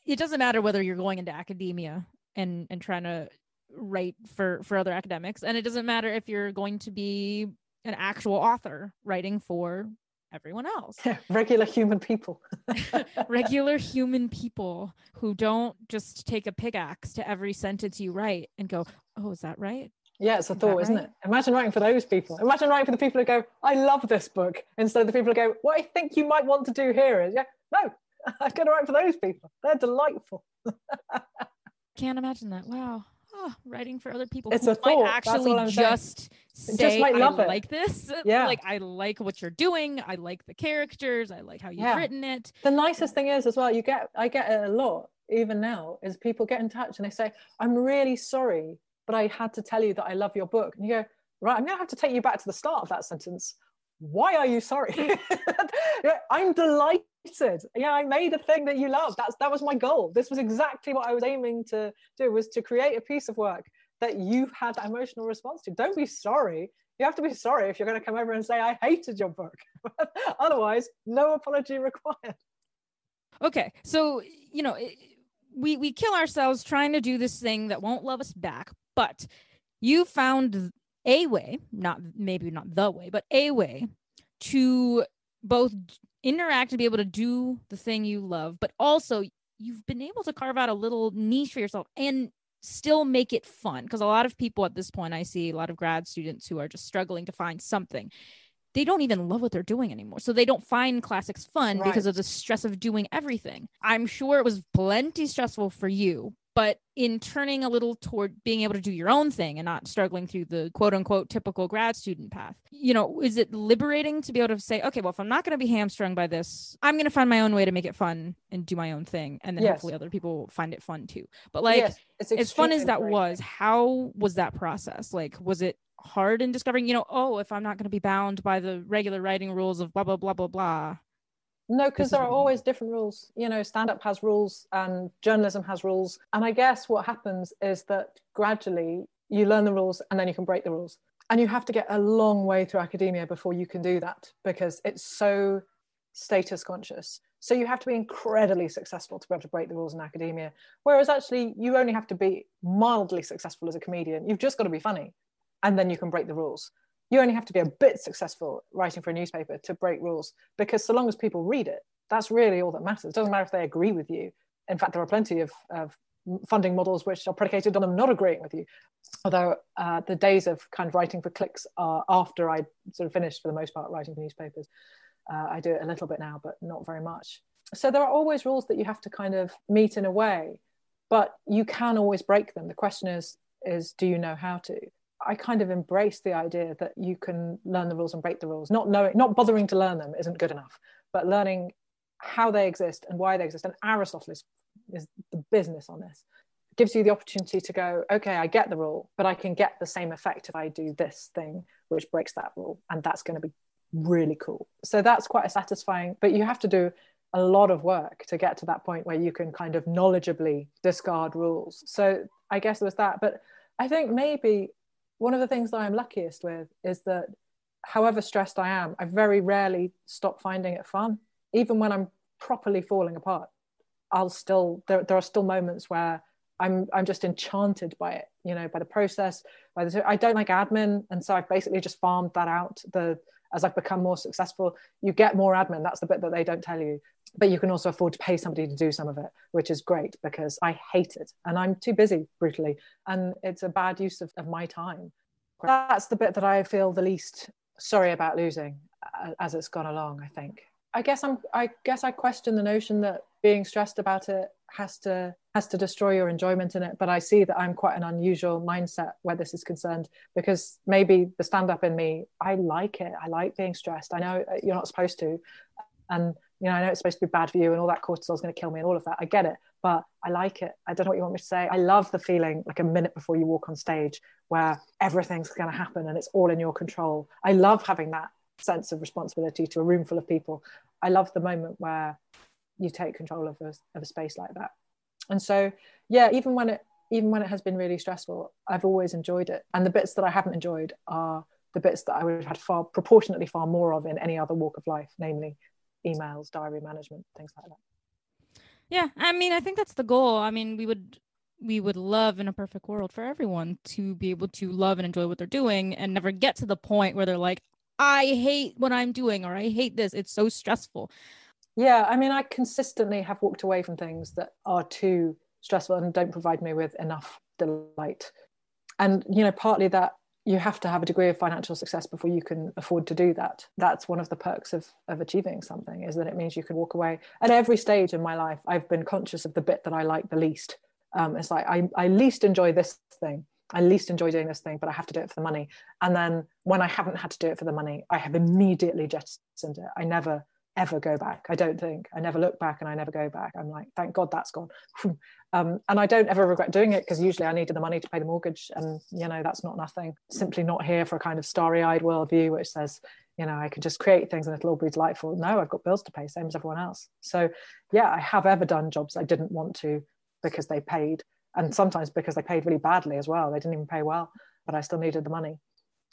It doesn't matter whether you're going into academia and and trying to write for for other academics and it doesn't matter if you're going to be an actual author writing for everyone else regular human people regular human people who don't just take a pickaxe to every sentence you write and go oh is that right yeah, it's a is thought, isn't right? it? Imagine writing for those people. Imagine writing for the people who go, I love this book, instead of the people who go, What I think you might want to do here is, yeah, no, I'm going to write for those people. They're delightful. Can't imagine that. Wow oh, writing for other people it's a thought. actually just say just might love I it. like this. Yeah. Like I like what you're doing. I like the characters. I like how you've yeah. written it. The nicest thing is as well, you get I get it a lot, even now, is people get in touch and they say, I'm really sorry, but I had to tell you that I love your book. And you go, right, I'm gonna have to take you back to the start of that sentence. Why are you sorry? I'm delighted. Yeah, I made a thing that you love. That's that was my goal. This was exactly what I was aiming to do was to create a piece of work that you had that emotional response to. Don't be sorry. You have to be sorry if you're going to come over and say, I hated your book. Otherwise, no apology required. Okay. So, you know, we, we kill ourselves trying to do this thing that won't love us back, but you found a way, not maybe not the way, but a way to both interact and be able to do the thing you love, but also you've been able to carve out a little niche for yourself and still make it fun. Because a lot of people at this point, I see a lot of grad students who are just struggling to find something. They don't even love what they're doing anymore. So they don't find classics fun right. because of the stress of doing everything. I'm sure it was plenty stressful for you, but in turning a little toward being able to do your own thing and not struggling through the quote unquote typical grad student path you know is it liberating to be able to say okay well if i'm not going to be hamstrung by this i'm going to find my own way to make it fun and do my own thing and then yes. hopefully other people find it fun too. But like yes, as fun as that was how was that process? Like was it hard in discovering you know oh if i'm not going to be bound by the regular writing rules of blah blah blah blah blah no, because there are always different rules. You know, stand up has rules and journalism has rules. And I guess what happens is that gradually you learn the rules and then you can break the rules. And you have to get a long way through academia before you can do that because it's so status conscious. So you have to be incredibly successful to be able to break the rules in academia. Whereas actually, you only have to be mildly successful as a comedian. You've just got to be funny and then you can break the rules you only have to be a bit successful writing for a newspaper to break rules because so long as people read it that's really all that matters. It doesn't matter if they agree with you. In fact there are plenty of, of funding models which are predicated on them not agreeing with you. Although uh, the days of kind of writing for clicks are after i sort of finished for the most part writing for newspapers. Uh, i do it a little bit now but not very much. So there are always rules that you have to kind of meet in a way but you can always break them. The question is is do you know how to I kind of embrace the idea that you can learn the rules and break the rules. Not knowing, not bothering to learn them isn't good enough, but learning how they exist and why they exist. And Aristotle is, is the business on this. It gives you the opportunity to go, okay, I get the rule, but I can get the same effect if I do this thing, which breaks that rule. And that's going to be really cool. So that's quite a satisfying, but you have to do a lot of work to get to that point where you can kind of knowledgeably discard rules. So I guess it was that. But I think maybe one of the things that I'm luckiest with is that however stressed I am, I very rarely stop finding it fun. Even when I'm properly falling apart, I'll still there, there are still moments where I'm I'm just enchanted by it, you know, by the process. By the I don't like admin, and so I've basically just farmed that out. The as I've become more successful, you get more admin. That's the bit that they don't tell you. But you can also afford to pay somebody to do some of it, which is great because I hate it and I'm too busy, brutally. And it's a bad use of, of my time. That's the bit that I feel the least sorry about losing uh, as it's gone along, I think. I guess I'm I guess I question the notion that being stressed about it has to has to destroy your enjoyment in it but i see that i'm quite an unusual mindset where this is concerned because maybe the stand up in me i like it. I like being stressed. I know uh, you're not supposed to. And you know i know it's supposed to be bad for you and all that cortisol is going to kill me and all of that. I get it but i like it. I don't know what you want me to say. I love the feeling like a minute before you walk on stage where everything's going to happen and it's all in your control. I love having that sense of responsibility to a room full of people. I love the moment where you take control of a, of a space like that. And so yeah even when it even when it has been really stressful i've always enjoyed it. And the bits that i haven't enjoyed are the bits that i would have had far proportionately far more of in any other walk of life namely emails diary management things like that. Yeah i mean i think that's the goal. I mean we would we would love in a perfect world for everyone to be able to love and enjoy what they're doing and never get to the point where they're like i hate what i'm doing or i hate this it's so stressful yeah, I mean, I consistently have walked away from things that are too stressful and don't provide me with enough delight. And, you know, partly that you have to have a degree of financial success before you can afford to do that. That's one of the perks of, of achieving something is that it means you can walk away. At every stage in my life, I've been conscious of the bit that I like the least. Um, it's like I, I least enjoy this thing. I least enjoy doing this thing, but I have to do it for the money. And then when I haven't had to do it for the money, I have immediately jettisoned it. I never ever go back. I don't think. I never look back and I never go back. I'm like, thank God that's gone. um, and I don't ever regret doing it because usually I needed the money to pay the mortgage. And, you know, that's not nothing. Simply not here for a kind of starry eyed worldview which says, you know, I can just create things and it'll all be delightful. No, I've got bills to pay, same as everyone else. So, yeah, I have ever done jobs I didn't want to because they paid, and sometimes because they paid really badly as well. They didn't even pay well, but I still needed the money.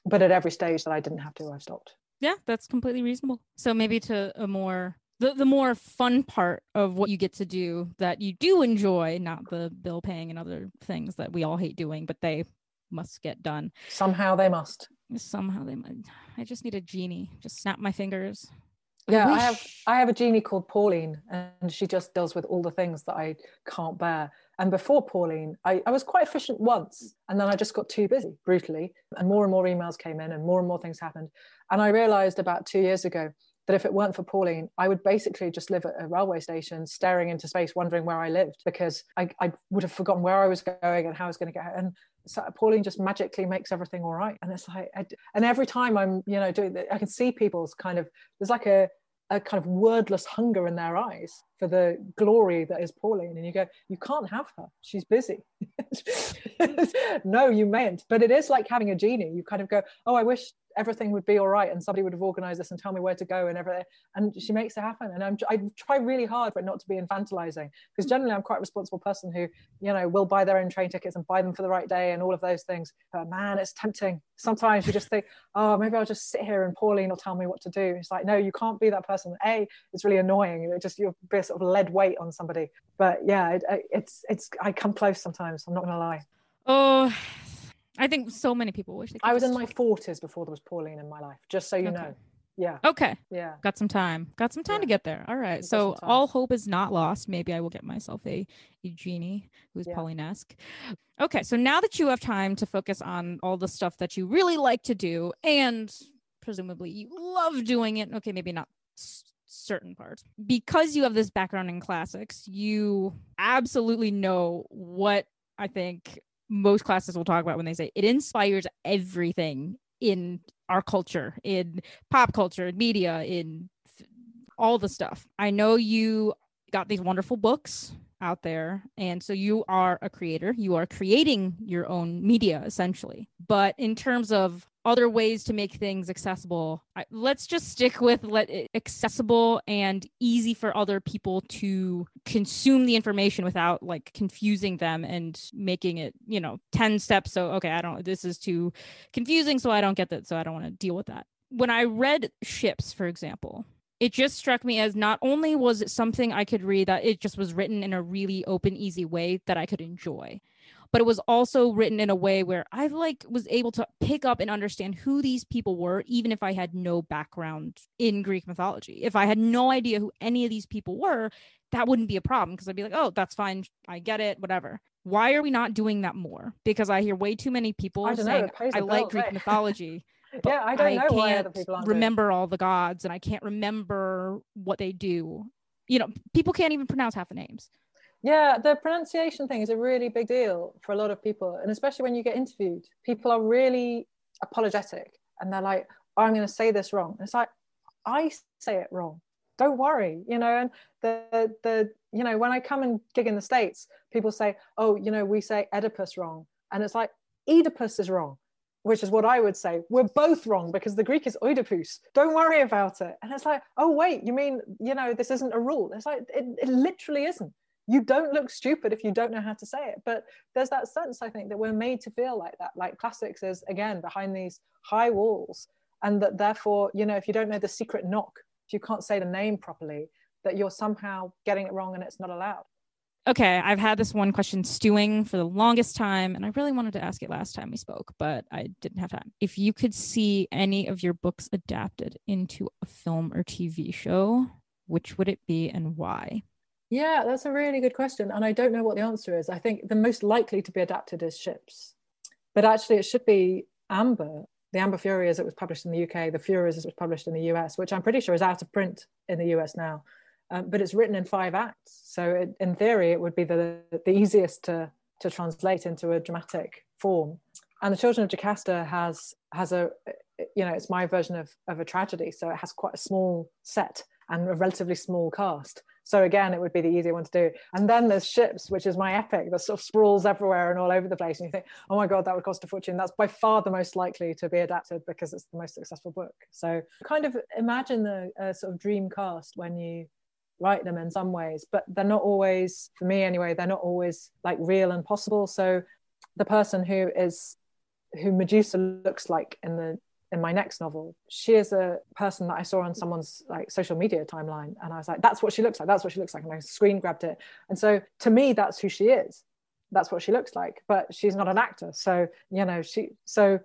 But at every stage that I didn't have to, I've stopped. Yeah, that's completely reasonable. So maybe to a more the, the more fun part of what you get to do that you do enjoy, not the bill paying and other things that we all hate doing, but they must get done. Somehow they must. Somehow they might. I just need a genie. Just snap my fingers. Yeah, I, I have I have a genie called Pauline, and she just deals with all the things that I can't bear. And before Pauline, I, I was quite efficient once, and then I just got too busy, brutally, and more and more emails came in, and more and more things happened. And I realized about two years ago that if it weren't for Pauline, I would basically just live at a railway station, staring into space, wondering where I lived, because I, I would have forgotten where I was going and how I was going to get. And so Pauline just magically makes everything all right. And it's like, I, and every time I'm, you know, doing, I can see people's kind of, there's like a, a kind of wordless hunger in their eyes for the glory that is Pauline. And you go, you can't have her. She's busy. no, you mayn't. But it is like having a genie. You kind of go, oh, I wish everything would be all right and somebody would have organized this and tell me where to go and everything. And she makes it happen. And I'm, i try really hard for it not to be infantilizing. Because mm-hmm. generally i'm quite a responsible person who you know will buy their own train tickets and buy them for the right day and all of those things. But man it's tempting. Sometimes you just think oh maybe i'll just sit here and pauline will tell me what to do. It's like no you can't be that person. A it's really annoying. It just you'll be a sort of lead weight on somebody. But yeah it, it's it's i come close sometimes i'm not gonna lie. Oh I think so many people wish. They could. I was in my forties before there was Pauline in my life. Just so you okay. know. Yeah. Okay. Yeah. Got some time. Got some time yeah. to get there. All right. So all hope is not lost. Maybe I will get myself a, a genie who's yeah. Pauline-esque. Okay. So now that you have time to focus on all the stuff that you really like to do and presumably you love doing it. Okay, maybe not certain parts. Because you have this background in classics, you absolutely know what I think most classes will talk about when they say it inspires everything in our culture, in pop culture, in media, in all the stuff. I know you got these wonderful books out there. And so you are a creator, you are creating your own media essentially. But in terms of other ways to make things accessible, let's just stick with let it accessible and easy for other people to consume the information without like confusing them and making it, you know, 10 steps. So, okay, I don't, this is too confusing. So I don't get that. So I don't want to deal with that. When I read Ships, for example, it just struck me as not only was it something I could read that it just was written in a really open, easy way that I could enjoy, but it was also written in a way where I like was able to pick up and understand who these people were, even if I had no background in Greek mythology. If I had no idea who any of these people were, that wouldn't be a problem because I'd be like, oh, that's fine. I get it, whatever. Why are we not doing that more? Because I hear way too many people I saying, I like Greek mythology. Yeah, I don't I know why other people aren't remember doing. all the gods and I can't remember what they do. You know, people can't even pronounce half the names. Yeah, the pronunciation thing is a really big deal for a lot of people. And especially when you get interviewed, people are really apologetic and they're like, oh, I'm going to say this wrong. And it's like, I say it wrong. Don't worry, you know. And the the you know when I come and gig in the states, people say, oh, you know, we say Oedipus wrong, and it's like Oedipus is wrong which is what I would say. We're both wrong because the Greek is Oedipus. Don't worry about it. And it's like, oh, wait, you mean, you know, this isn't a rule. It's like, it, it literally isn't. You don't look stupid if you don't know how to say it. But there's that sense, I think, that we're made to feel like that, like classics is, again, behind these high walls. And that therefore, you know, if you don't know the secret knock, if you can't say the name properly, that you're somehow getting it wrong and it's not allowed okay, I've had this one question stewing for the longest time, and I really wanted to ask it last time we spoke, but I didn't have time. If you could see any of your books adapted into a film or TV show, which would it be and why? Yeah, that's a really good question. And I don't know what the answer is. I think the most likely to be adapted is Ships. But actually, it should be Amber, the Amber Fury as it was published in the UK, the Furies as it was published in the US, which I'm pretty sure is out of print in the US now um, but it's written in five acts. So it, in theory, it would be the, the easiest to, to translate into a dramatic form. And the Children of Jocasta has has a, you know, it's my version of, of a tragedy. So it has quite a small set and a relatively small cast. So again, it would be the easier one to do. And then there's ships, which is my epic that sort of sprawls everywhere and all over the place. And you think, oh my God, that would cost a fortune. That's by far the most likely to be adapted because it's the most successful book. So kind of imagine the uh, sort of dream cast when you write them in some ways, but they're not always, for me anyway, they're not always like real and possible. So the person who is who Medusa looks like in the in my next novel she is a person that i saw on someone's like social media timeline and i was like that's what she looks like. That's what she looks like. And i screen grabbed it. And so to me that's who she is. That's what she looks like. But she's not an actor. So you know she so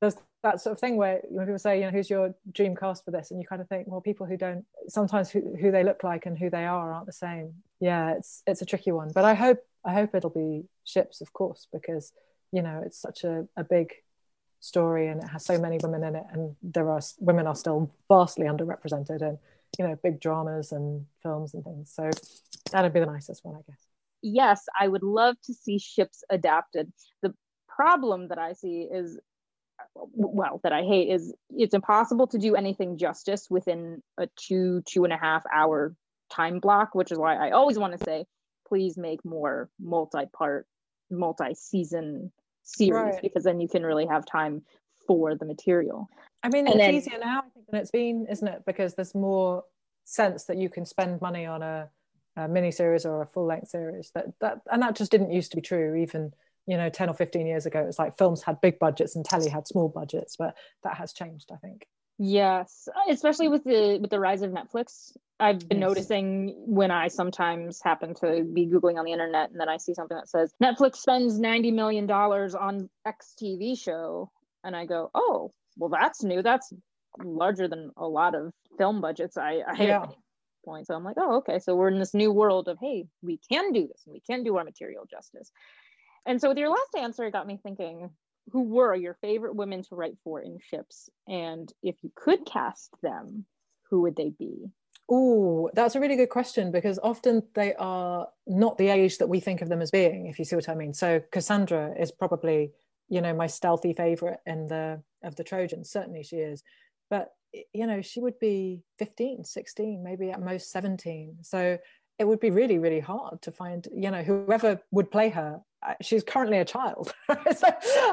there's that sort of thing where when people say you know who's your dream cast for this? And you kind of think well people who don't sometimes who, who they look like and who they are aren't the same. Yeah it's it's a tricky one. But i hope i hope it'll be ships of course because you know it's such a, a big story and it has so many women in it and there are women are still vastly underrepresented in you know big dramas and films and things. So that'd be the nicest one i guess. Yes i would love to see ships adapted. The problem that i see is well that i hate is it's impossible to do anything justice within a two two and a half hour time block which is why i always want to say please make more multi-part multi-season series right. because then you can really have time for the material. I mean, and it's then, easier now, I think, than it's been, isn't it? Because there's more sense that you can spend money on a, a mini series or a full length series. That that and that just didn't used to be true even you know 10 or 15 years ago. It was like films had big budgets and telly had small budgets, but that has changed, I think. Yes, especially with the with the rise of Netflix. I've been yes. noticing when I sometimes happen to be googling on the internet and then I see something that says Netflix spends 90 million dollars on X TV show and I go, "Oh, well that's new. That's larger than a lot of film budgets I I yeah. point." So I'm like, "Oh, okay. So we're in this new world of, hey, we can do this and we can do our material justice." And so with your last answer it got me thinking, who were your favorite women to write for in ships and if you could cast them who would they be Oh, that's a really good question because often they are not the age that we think of them as being, if you see what I mean. So Cassandra is probably, you know, my stealthy favorite in the of the Trojans. Certainly she is. But you know, she would be 15, 16, maybe at most 17. So it would be really, really hard to find, you know, whoever would play her she's currently a child. So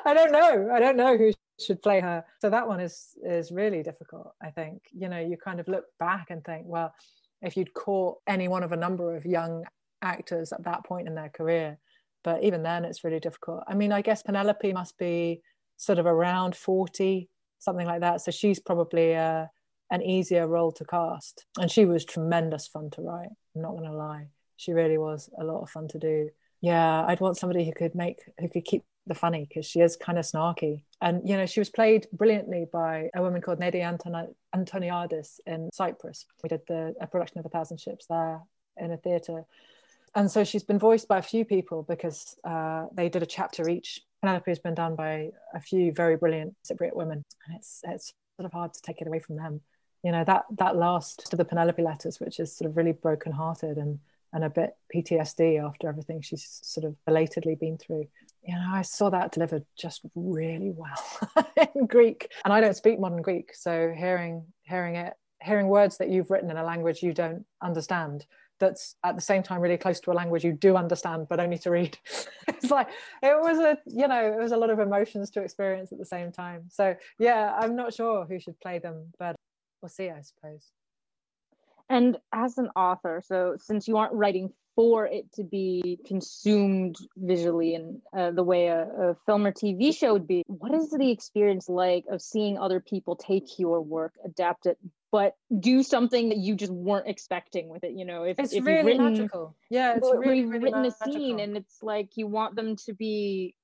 i don't know. I don't know who should play her. So that one is is really difficult i think. You know you kind of look back and think well if you'd caught any one of a number of young actors at that point in their career but even then it's really difficult. I mean i guess penelope must be sort of around 40 something like that. So she's probably uh, an easier role to cast. And she was tremendous fun to write i'm not going to lie. She really was a lot of fun to do yeah i'd want somebody who could make who could keep the funny because she is kind of snarky. And you know she was played brilliantly by a woman called Nedi Antoni- Antoniadis in Cyprus. We did the a production of a thousand ships there in a theatre. And so she's been voiced by a few people because uh, they did a chapter each. Penelope has been done by a few very brilliant Cypriot women and it's it's sort of hard to take it away from them. You know that that last to the Penelope letters which is sort of really brokenhearted and and a bit PTSD after everything she's sort of belatedly been through. You know, I saw that delivered just really well in Greek, and I don't speak modern Greek, so hearing hearing it, hearing words that you've written in a language you don't understand, that's at the same time really close to a language you do understand but only to read. It's like it was a you know it was a lot of emotions to experience at the same time. So yeah i'm not sure who should play them but we'll see i suppose and as an author so since you aren't writing for it to be consumed visually in uh, the way a, a, film or tv show would be what is the experience like of seeing other people take your work adapt it but do something that you just weren't expecting with it you know if it's if really written, magical yeah it's really, really written magical. a scene and it's like you want them to be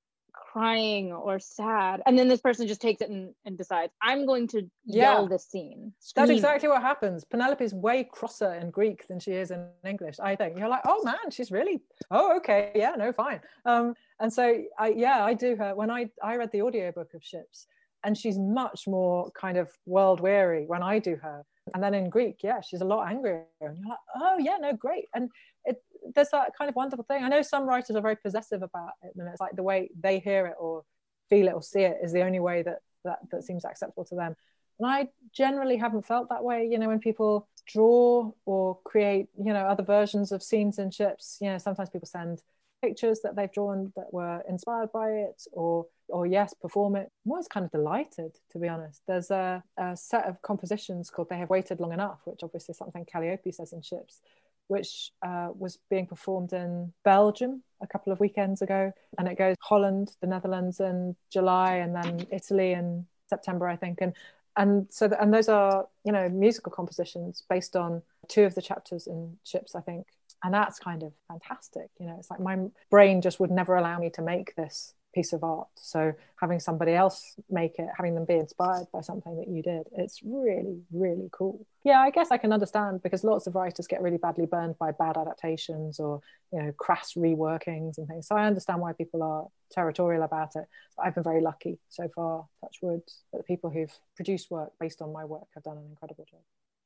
crying or sad and then this person just takes it and, and decides i'm going to yeah. yell this scene. That's exactly what happens. Penelope's way crosser in greek than she is in english i think. You're like oh man she's really oh okay yeah no fine. Um and so i yeah i do her when i i read the audiobook of ships and she's much more kind of world weary when i do her. And then in greek yeah she's a lot angrier and you're like oh yeah no great. And it there's that kind of wonderful thing. I know some writers are very possessive about it, and it's like the way they hear it or feel it or see it is the only way that that, that seems acceptable to them. And I generally haven't felt that way. You know, when people draw or create, you know, other versions of scenes in ships, you know, sometimes people send pictures that they've drawn that were inspired by it or or yes perform it i'm always kind of delighted to be honest there's a, a set of compositions called they have waited long enough which obviously is something calliope says in ships which uh, was being performed in belgium a couple of weekends ago. And it goes holland the netherlands in july and then italy in september i think. And and so the, and those are you know musical compositions based on two of the chapters in ships i think. And that's kind of fantastic you know it's like my brain just would never allow me to make this piece of art so having somebody else make it having them be inspired by something that you did it's really really cool yeah i guess i can understand because lots of writers get really badly burned by bad adaptations or you know crass reworkings and things so i understand why people are territorial about it i've been very lucky so far touch wood that the people who've produced work based on my work have done an incredible job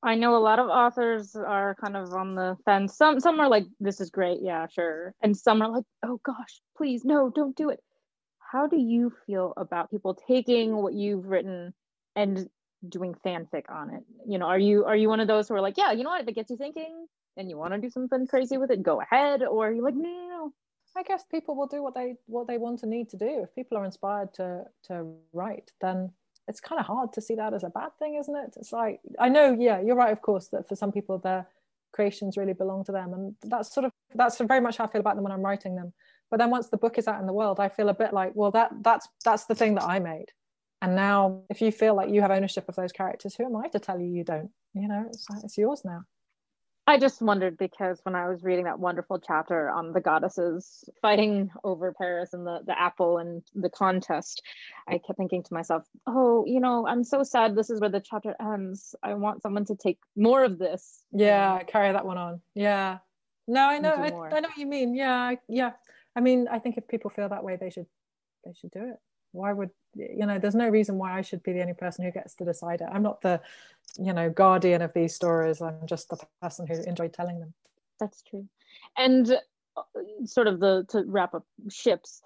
I know a lot of authors are kind of on the fence. Some some are like, this is great, yeah, sure. And some are like, oh gosh, please, no, don't do it. How do you feel about people taking what you've written and doing fanfic on it? You know, are you are you one of those who are like, yeah, you know what, if it gets you thinking and you want to do something crazy with it, go ahead, or are you like, no, no, no. I guess people will do what they what they want and need to do. If people are inspired to to write, then it's kind of hard to see that as a bad thing, isn't it? It's like I know, yeah, you're right, of course, that for some people their creations really belong to them, and that's sort of that's very much how I feel about them when I'm writing them. But then once the book is out in the world, I feel a bit like, well, that that's that's the thing that I made, and now if you feel like you have ownership of those characters, who am I to tell you you don't? You know, it's it's yours now. I just wondered because when I was reading that wonderful chapter on the goddesses fighting over Paris and the, the apple and the contest, I kept thinking to myself, oh, you know, I'm so sad this is where the chapter ends. I want someone to take more of this. Yeah, carry that one on. Yeah. No, I know. I, I know what you mean. Yeah. Yeah. I mean, I think if people feel that way, they should they should do it. Why would you know there's no reason why i should be the only person who gets to decide it. I'm not the you know guardian of these stories. I'm just the person who enjoyed telling them. That's true. And uh, sort of the to wrap up ships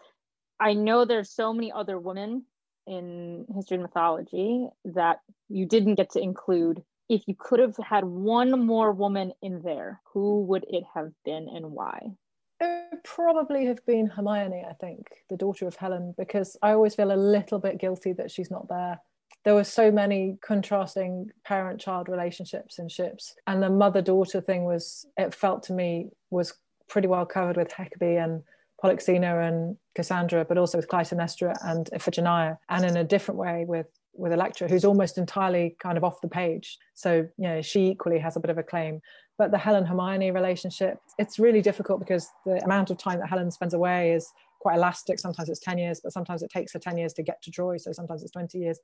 i know there's so many other women in history and mythology that you didn't get to include. If you could have had one more woman in there who would it have been and why it would probably have been Hermione, I think, the daughter of Helen, because I always feel a little bit guilty that she's not there. There were so many contrasting parent child relationships and ships. And the mother daughter thing was, it felt to me, was pretty well covered with Hecabe and Polyxena and Cassandra, but also with Clytemnestra and Iphigenia, and in a different way with with Electra, who's almost entirely kind of off the page. So, you know, she equally has a bit of a claim but the Helen Hermione relationship, it's really difficult because the amount of time that Helen spends away is quite elastic. Sometimes it's 10 years, but sometimes it takes her 10 years to get to Troy. So sometimes it's 20 years.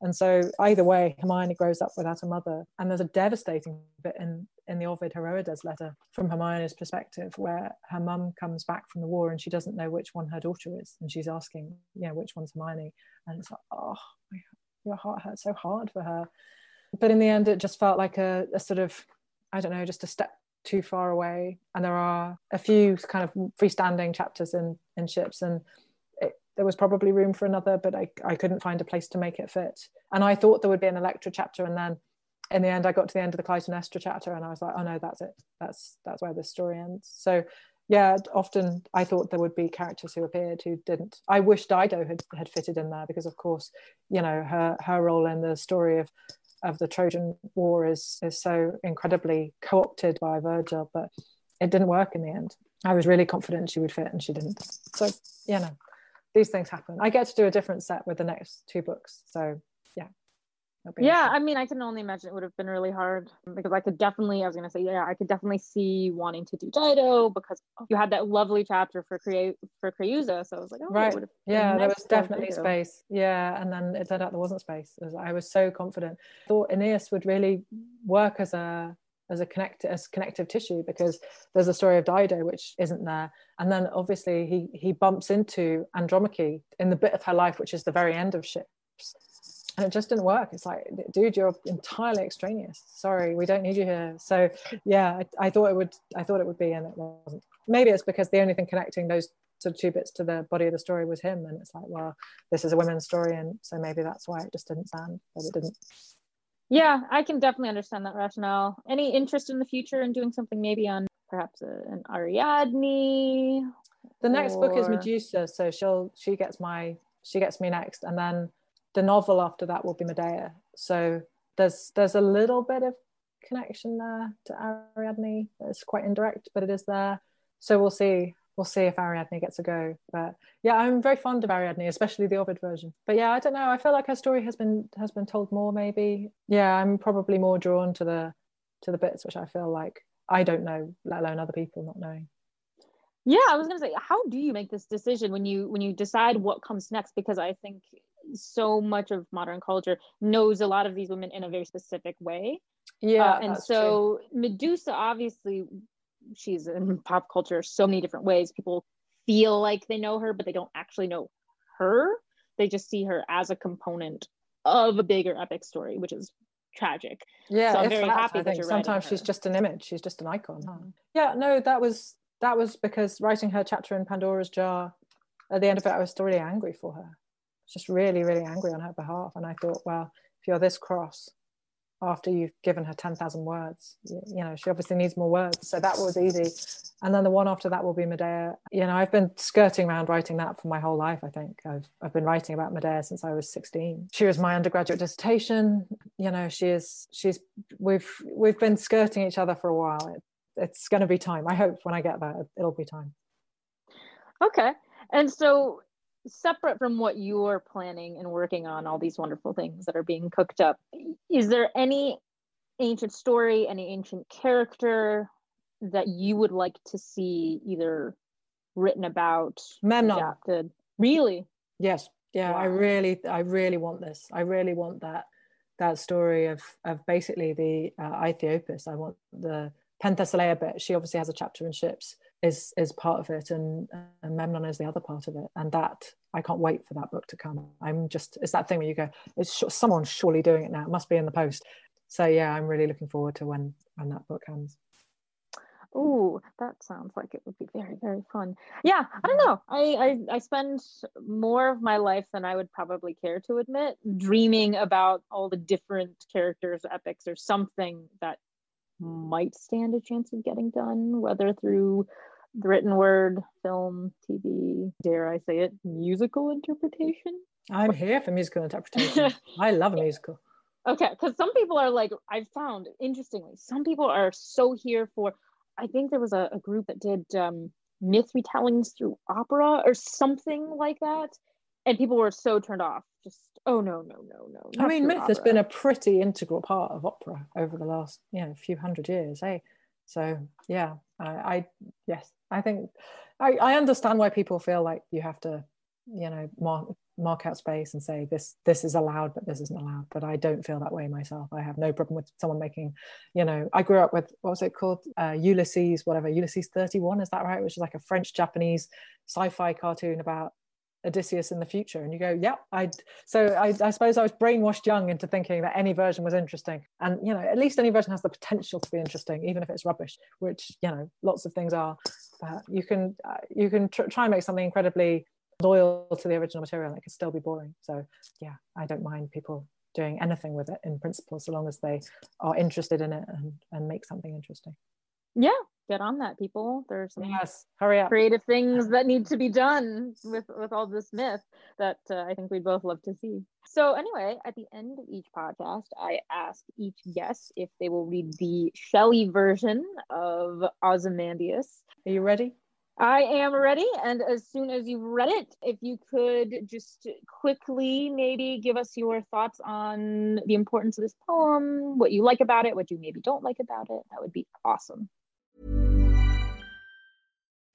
And so either way, Hermione grows up without a mother. And there's a devastating bit in, in the Ovid Heroides letter from Hermione's perspective, where her mum comes back from the war and she doesn't know which one her daughter is. And she's asking, you know, which one's Hermione? And it's like, oh, your heart hurts so hard for her. But in the end, it just felt like a, a sort of I don't know, just a step too far away. And there are a few kind of freestanding chapters in in ships, and it, there was probably room for another, but I I couldn't find a place to make it fit. And I thought there would be an Electra chapter, and then in the end, I got to the end of the Clytemnestra chapter, and I was like, oh no, that's it. That's that's where this story ends. So yeah, often I thought there would be characters who appeared who didn't. I wish Dido had, had fitted in there because, of course, you know her her role in the story of of the Trojan War is is so incredibly co-opted by Virgil, but it didn't work in the end. I was really confident she would fit, and she didn't. So you know, these things happen. I get to do a different set with the next two books, so yeah, yeah i mean i can only imagine it would have been really hard because i could definitely i was going to say yeah i could definitely see wanting to do dido because you had that lovely chapter for create for creusa so i was like oh, right. yeah there was definitely space. Yeah and then it turned out there wasn't space. Was, i was so confident. I thought aeneas would really work as a as a connect as connective tissue because there's a story of Dido which isn't there, and then obviously he he bumps into Andromache in the bit of her life which is the very end of ships, and it just didn't work it's like dude you're entirely extraneous sorry we don't need you here so yeah I, I, thought it would i thought it would be and it wasn't maybe it's because the only thing connecting those sort of two bits to the body of the story was him and it's like well this is a women's story and so maybe that's why it just didn't stand but it didn't Yeah, I can definitely understand that rationale. Any interest in the future in doing something maybe on perhaps a, an Ariadne? The next book is Medusa, so she'll she gets my she gets me next, and then the novel after that will be Medea. So there's there's a little bit of connection there to Ariadne. It's quite indirect, but it is there. So we'll see. We'll see if Ariadne gets a go. But yeah, I'm very fond of Ariadne, especially the Ovid version. But yeah, I don't know. I feel like her story has been has been told more. Maybe yeah, I'm probably more drawn to the to the bits which I feel like I don't know, let alone other people not knowing. Yeah, I was gonna say, how do you make this decision when you when you decide what comes next? Because I think so much of modern culture knows a lot of these women in a very specific way. Yeah, Uh, and that's true. so Medusa, obviously, she's in pop culture so many different ways. People feel like they know her, but they don't actually know her. They just see her as a component of a bigger epic story, which is tragic. yeah So I'm very that, happy I that think sometimes she's just an image she's just an icon yeah no that was that was because writing her chapter in pandora's jar at the end of it i was still really angry for her just really really angry on her behalf. And i thought well if you're this cross after you've given her 10,000 words you, you know she obviously needs more words. So that was easy. And then the one after that will be medea. You know i've been skirting around writing that for my whole life i think. I've, I've been writing about medea since i was 16 she was my undergraduate dissertation. You know she is she's we've we've been skirting each other for a while. It, it's going to be time. I hope when i get there it'll be time. Okay. And so, separate from what you're planning and working on, all these wonderful things that are being cooked up, is there any ancient story, any ancient character that you would like to see either written about, memnon adapted? Really? Yes. Yeah, I really, I really want this. I really want that that story of of basically the uh, Aethiopis. I want the Penthesilea bit. She obviously has a chapter in ships. Is is part of it, and, and Memnon is the other part of it. And that I can't wait for that book to come. I'm just it's that thing where you go, it's sh- someone's surely doing it now. It must be in the post. So yeah, I'm really looking forward to when when that book comes. oh that sounds like it would be very, very fun. Yeah, I don't know. I, I I spend more of my life than I would probably care to admit dreaming about all the different characters, epics, or something that might stand a chance of getting done, whether through the written word, film, TV, dare I say it, musical interpretation. I'm here for musical interpretation. I love a musical. Okay, because some people are like, I've found interestingly, some people are so here for. I think there was a, a group that did um, myth retellings through opera or something like that, and people were so turned off. Just oh no no no no. I mean, myth has been a pretty integral part of opera over the last, you know, few hundred years, eh? So yeah, I, I yes, I think I, I understand why people feel like you have to, you know, mark mark out space and say this this is allowed, but this isn't allowed. But I don't feel that way myself. I have no problem with someone making, you know, I grew up with what was it called, uh, Ulysses, whatever, Ulysses thirty one, is that right? Which is like a French Japanese sci-fi cartoon about Odysseus in the future, and you go, "Yeah, I." So I, I suppose I was brainwashed young into thinking that any version was interesting, and you know, at least any version has the potential to be interesting, even if it's rubbish, which you know, lots of things are. You can uh, you can tr- try and make something incredibly loyal to the original material, and it can still be boring. So yeah, I don't mind people doing anything with it in principle, so long as they are interested in it and, and make something interesting. yeah. Get on that, people. There's some Yes, hurry up. creative things that need to be done with with all this myth that uh, I think we'd both love to see. So anyway, at the end of each podcast, I ask each guest if they will read the Shelley version of Ozymandias. Are you ready? I am ready, and as soon as you've read it, if you could just quickly maybe give us your thoughts on the importance of this poem, what you like about it, what you maybe don't like about it, that would be awesome.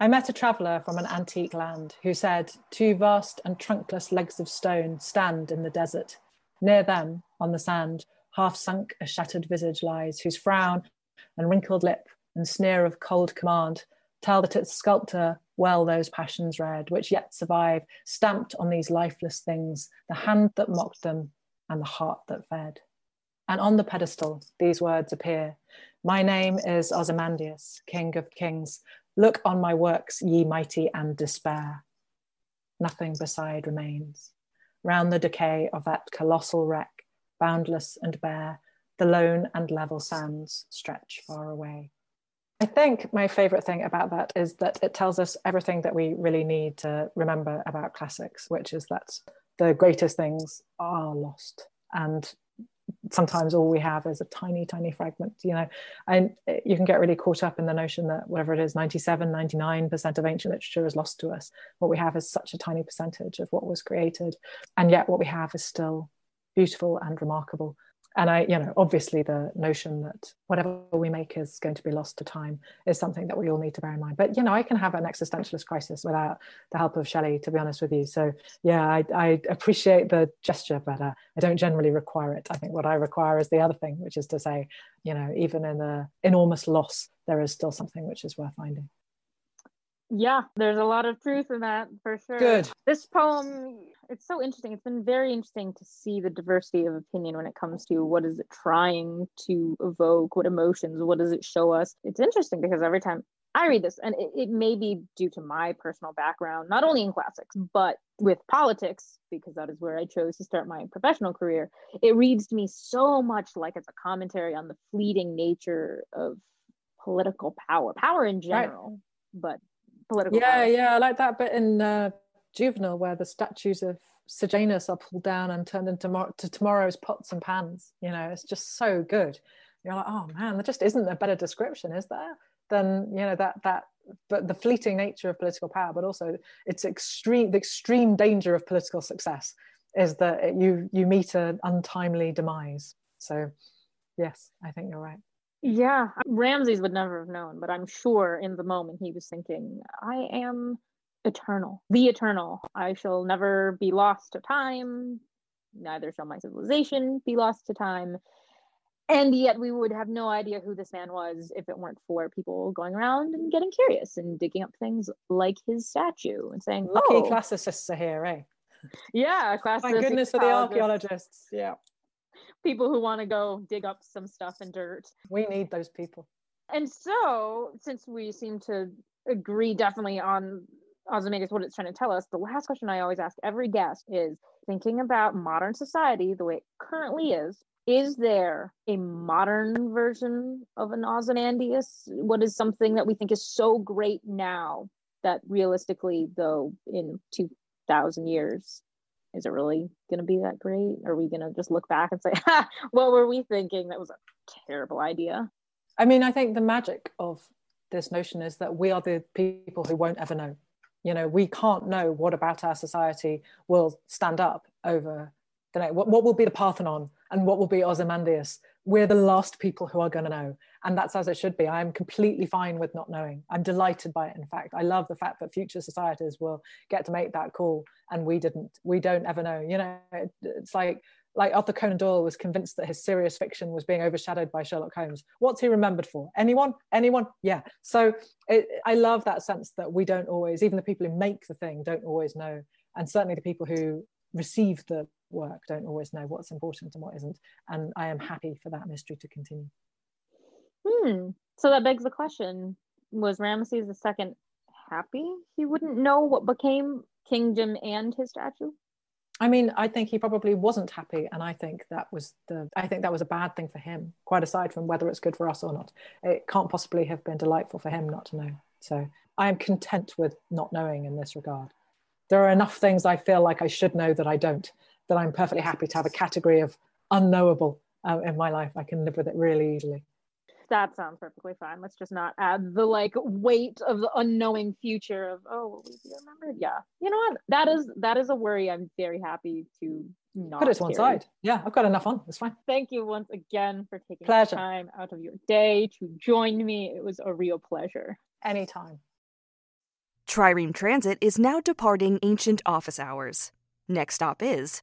I met a traveller from an antique land who said, Two vast and trunkless legs of stone stand in the desert. Near them, on the sand, half sunk a shattered visage lies, whose frown and wrinkled lip and sneer of cold command tell that its sculptor well those passions read, which yet survive, stamped on these lifeless things, the hand that mocked them and the heart that fed. And on the pedestal, these words appear My name is Ozymandias, King of Kings. Look on my works, ye mighty, and despair. Nothing beside remains. Round the decay of that colossal wreck, boundless and bare, the lone and level sands stretch far away. I think my favorite thing about that is that it tells us everything that we really need to remember about classics, which is that the greatest things are lost. And sometimes all we have is a tiny, tiny fragment, you know, and uh, you can get really caught up in the notion that whatever it is, 97, 99% of ancient literature is lost to us. What we have is such a tiny percentage of what was created. And yet what we have is still beautiful and remarkable and i you know obviously the notion that whatever we make is going to be lost to time is something that we all need to bear in mind. But you know i can have an existentialist crisis without the help of shelley to be honest with you. So yeah i, I appreciate the gesture but uh, i don't generally require it. I think what i require is the other thing which is to say you know even in the enormous loss there is still something which is worth finding yeah, there's a lot of truth in that for sure. Good. This poem, it's so interesting. It's been very interesting to see the diversity of opinion when it comes to what is it trying to evoke, what emotions, what does it show us. It's interesting because every time I read this, and it, it may be due to my personal background, not only in classics, but with politics, because that is where I chose to start my professional career. It reads to me so much like it's a commentary on the fleeting nature of political power, power in general, right. but political. Yeah, power. yeah, I like that bit in uh, Juvenal where the statues of Sejanus are pulled down and turned into to tomorrow's pots and pans. You know, it's just so good. You're like, oh man, there just isn't a better description, is there? Than you know that that but the fleeting nature of political power, but also its extreme the extreme danger of political success is that you you meet an untimely demise. So, yes, I think you're right. Yeah, Ramses would never have known, but I'm sure in the moment he was thinking, I am eternal, the eternal. I shall never be lost to time, neither shall my civilization be lost to time. And yet we would have no idea who this man was if it weren't for people going around and getting curious and digging up things like his statue and saying, Lucky oh. classicists are here, eh? Yeah, Thank goodness for the archaeologists. Yeah people who want to go dig up some stuff and dirt. We need those people. And so, since we seem to agree definitely on Ozymandias, what it's trying to tell us, the last question I always ask every guest is thinking about modern society the way it currently is. Is there a modern version of an Ozymandias? What is something that we think is so great now that realistically, though, in 2,000 years, is it really going to be that great? Are we going to just look back and say, ha, what were we thinking? That was a terrible idea. I mean, I think the magic of this notion is that we are the people who won't ever know. You know, we can't know what about our society will stand up over the next, what, what will be the Parthenon and what will be Ozymandias. We're the last people who are going to know and that's as it should be. I'm completely fine with not knowing. I'm delighted by it. In fact, I love the fact that future societies will get to make that call, and we didn't. We don't ever know. You know, it, it's like like Arthur Conan Doyle was convinced that his serious fiction was being overshadowed by Sherlock Holmes. What's he remembered for? Anyone? Anyone? Yeah. So it, I love that sense that we don't always, even the people who make the thing, don't always know, and certainly the people who receive the work don't always know what's important and what isn't. And I am happy for that mystery to continue. Hmm. So that begs the question: Was Ramesses II happy he wouldn't know what became kingdom and his statue? I mean, I think he probably wasn't happy, and I think that was the. I think that was a bad thing for him. Quite aside from whether it's good for us or not, it can't possibly have been delightful for him not to know. So I am content with not knowing in this regard. There are enough things I feel like I should know that I don't. That I'm perfectly happy to have a category of unknowable uh, in my life. I can live with it really easily that sounds perfectly fine. Let's just not add the like weight of the unknowing future of oh will we be remembered? Yeah. You know what? That is that is a worry I'm very happy to not put it to one side. Yeah, I've got enough on. It's fine. Thank you once again for taking pleasure. time out of your day to join me. It was a real pleasure. Anytime. Trireme Transit is now departing ancient office hours. Next stop is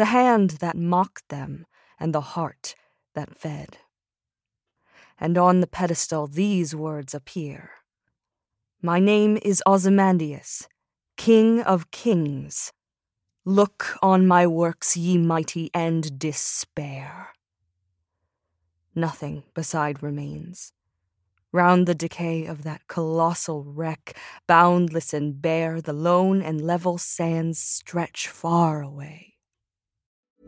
The hand that mocked them, and the heart that fed. And on the pedestal these words appear My name is Ozymandias, King of Kings. Look on my works, ye mighty, and despair. Nothing beside remains. Round the decay of that colossal wreck, boundless and bare, the lone and level sands stretch far away.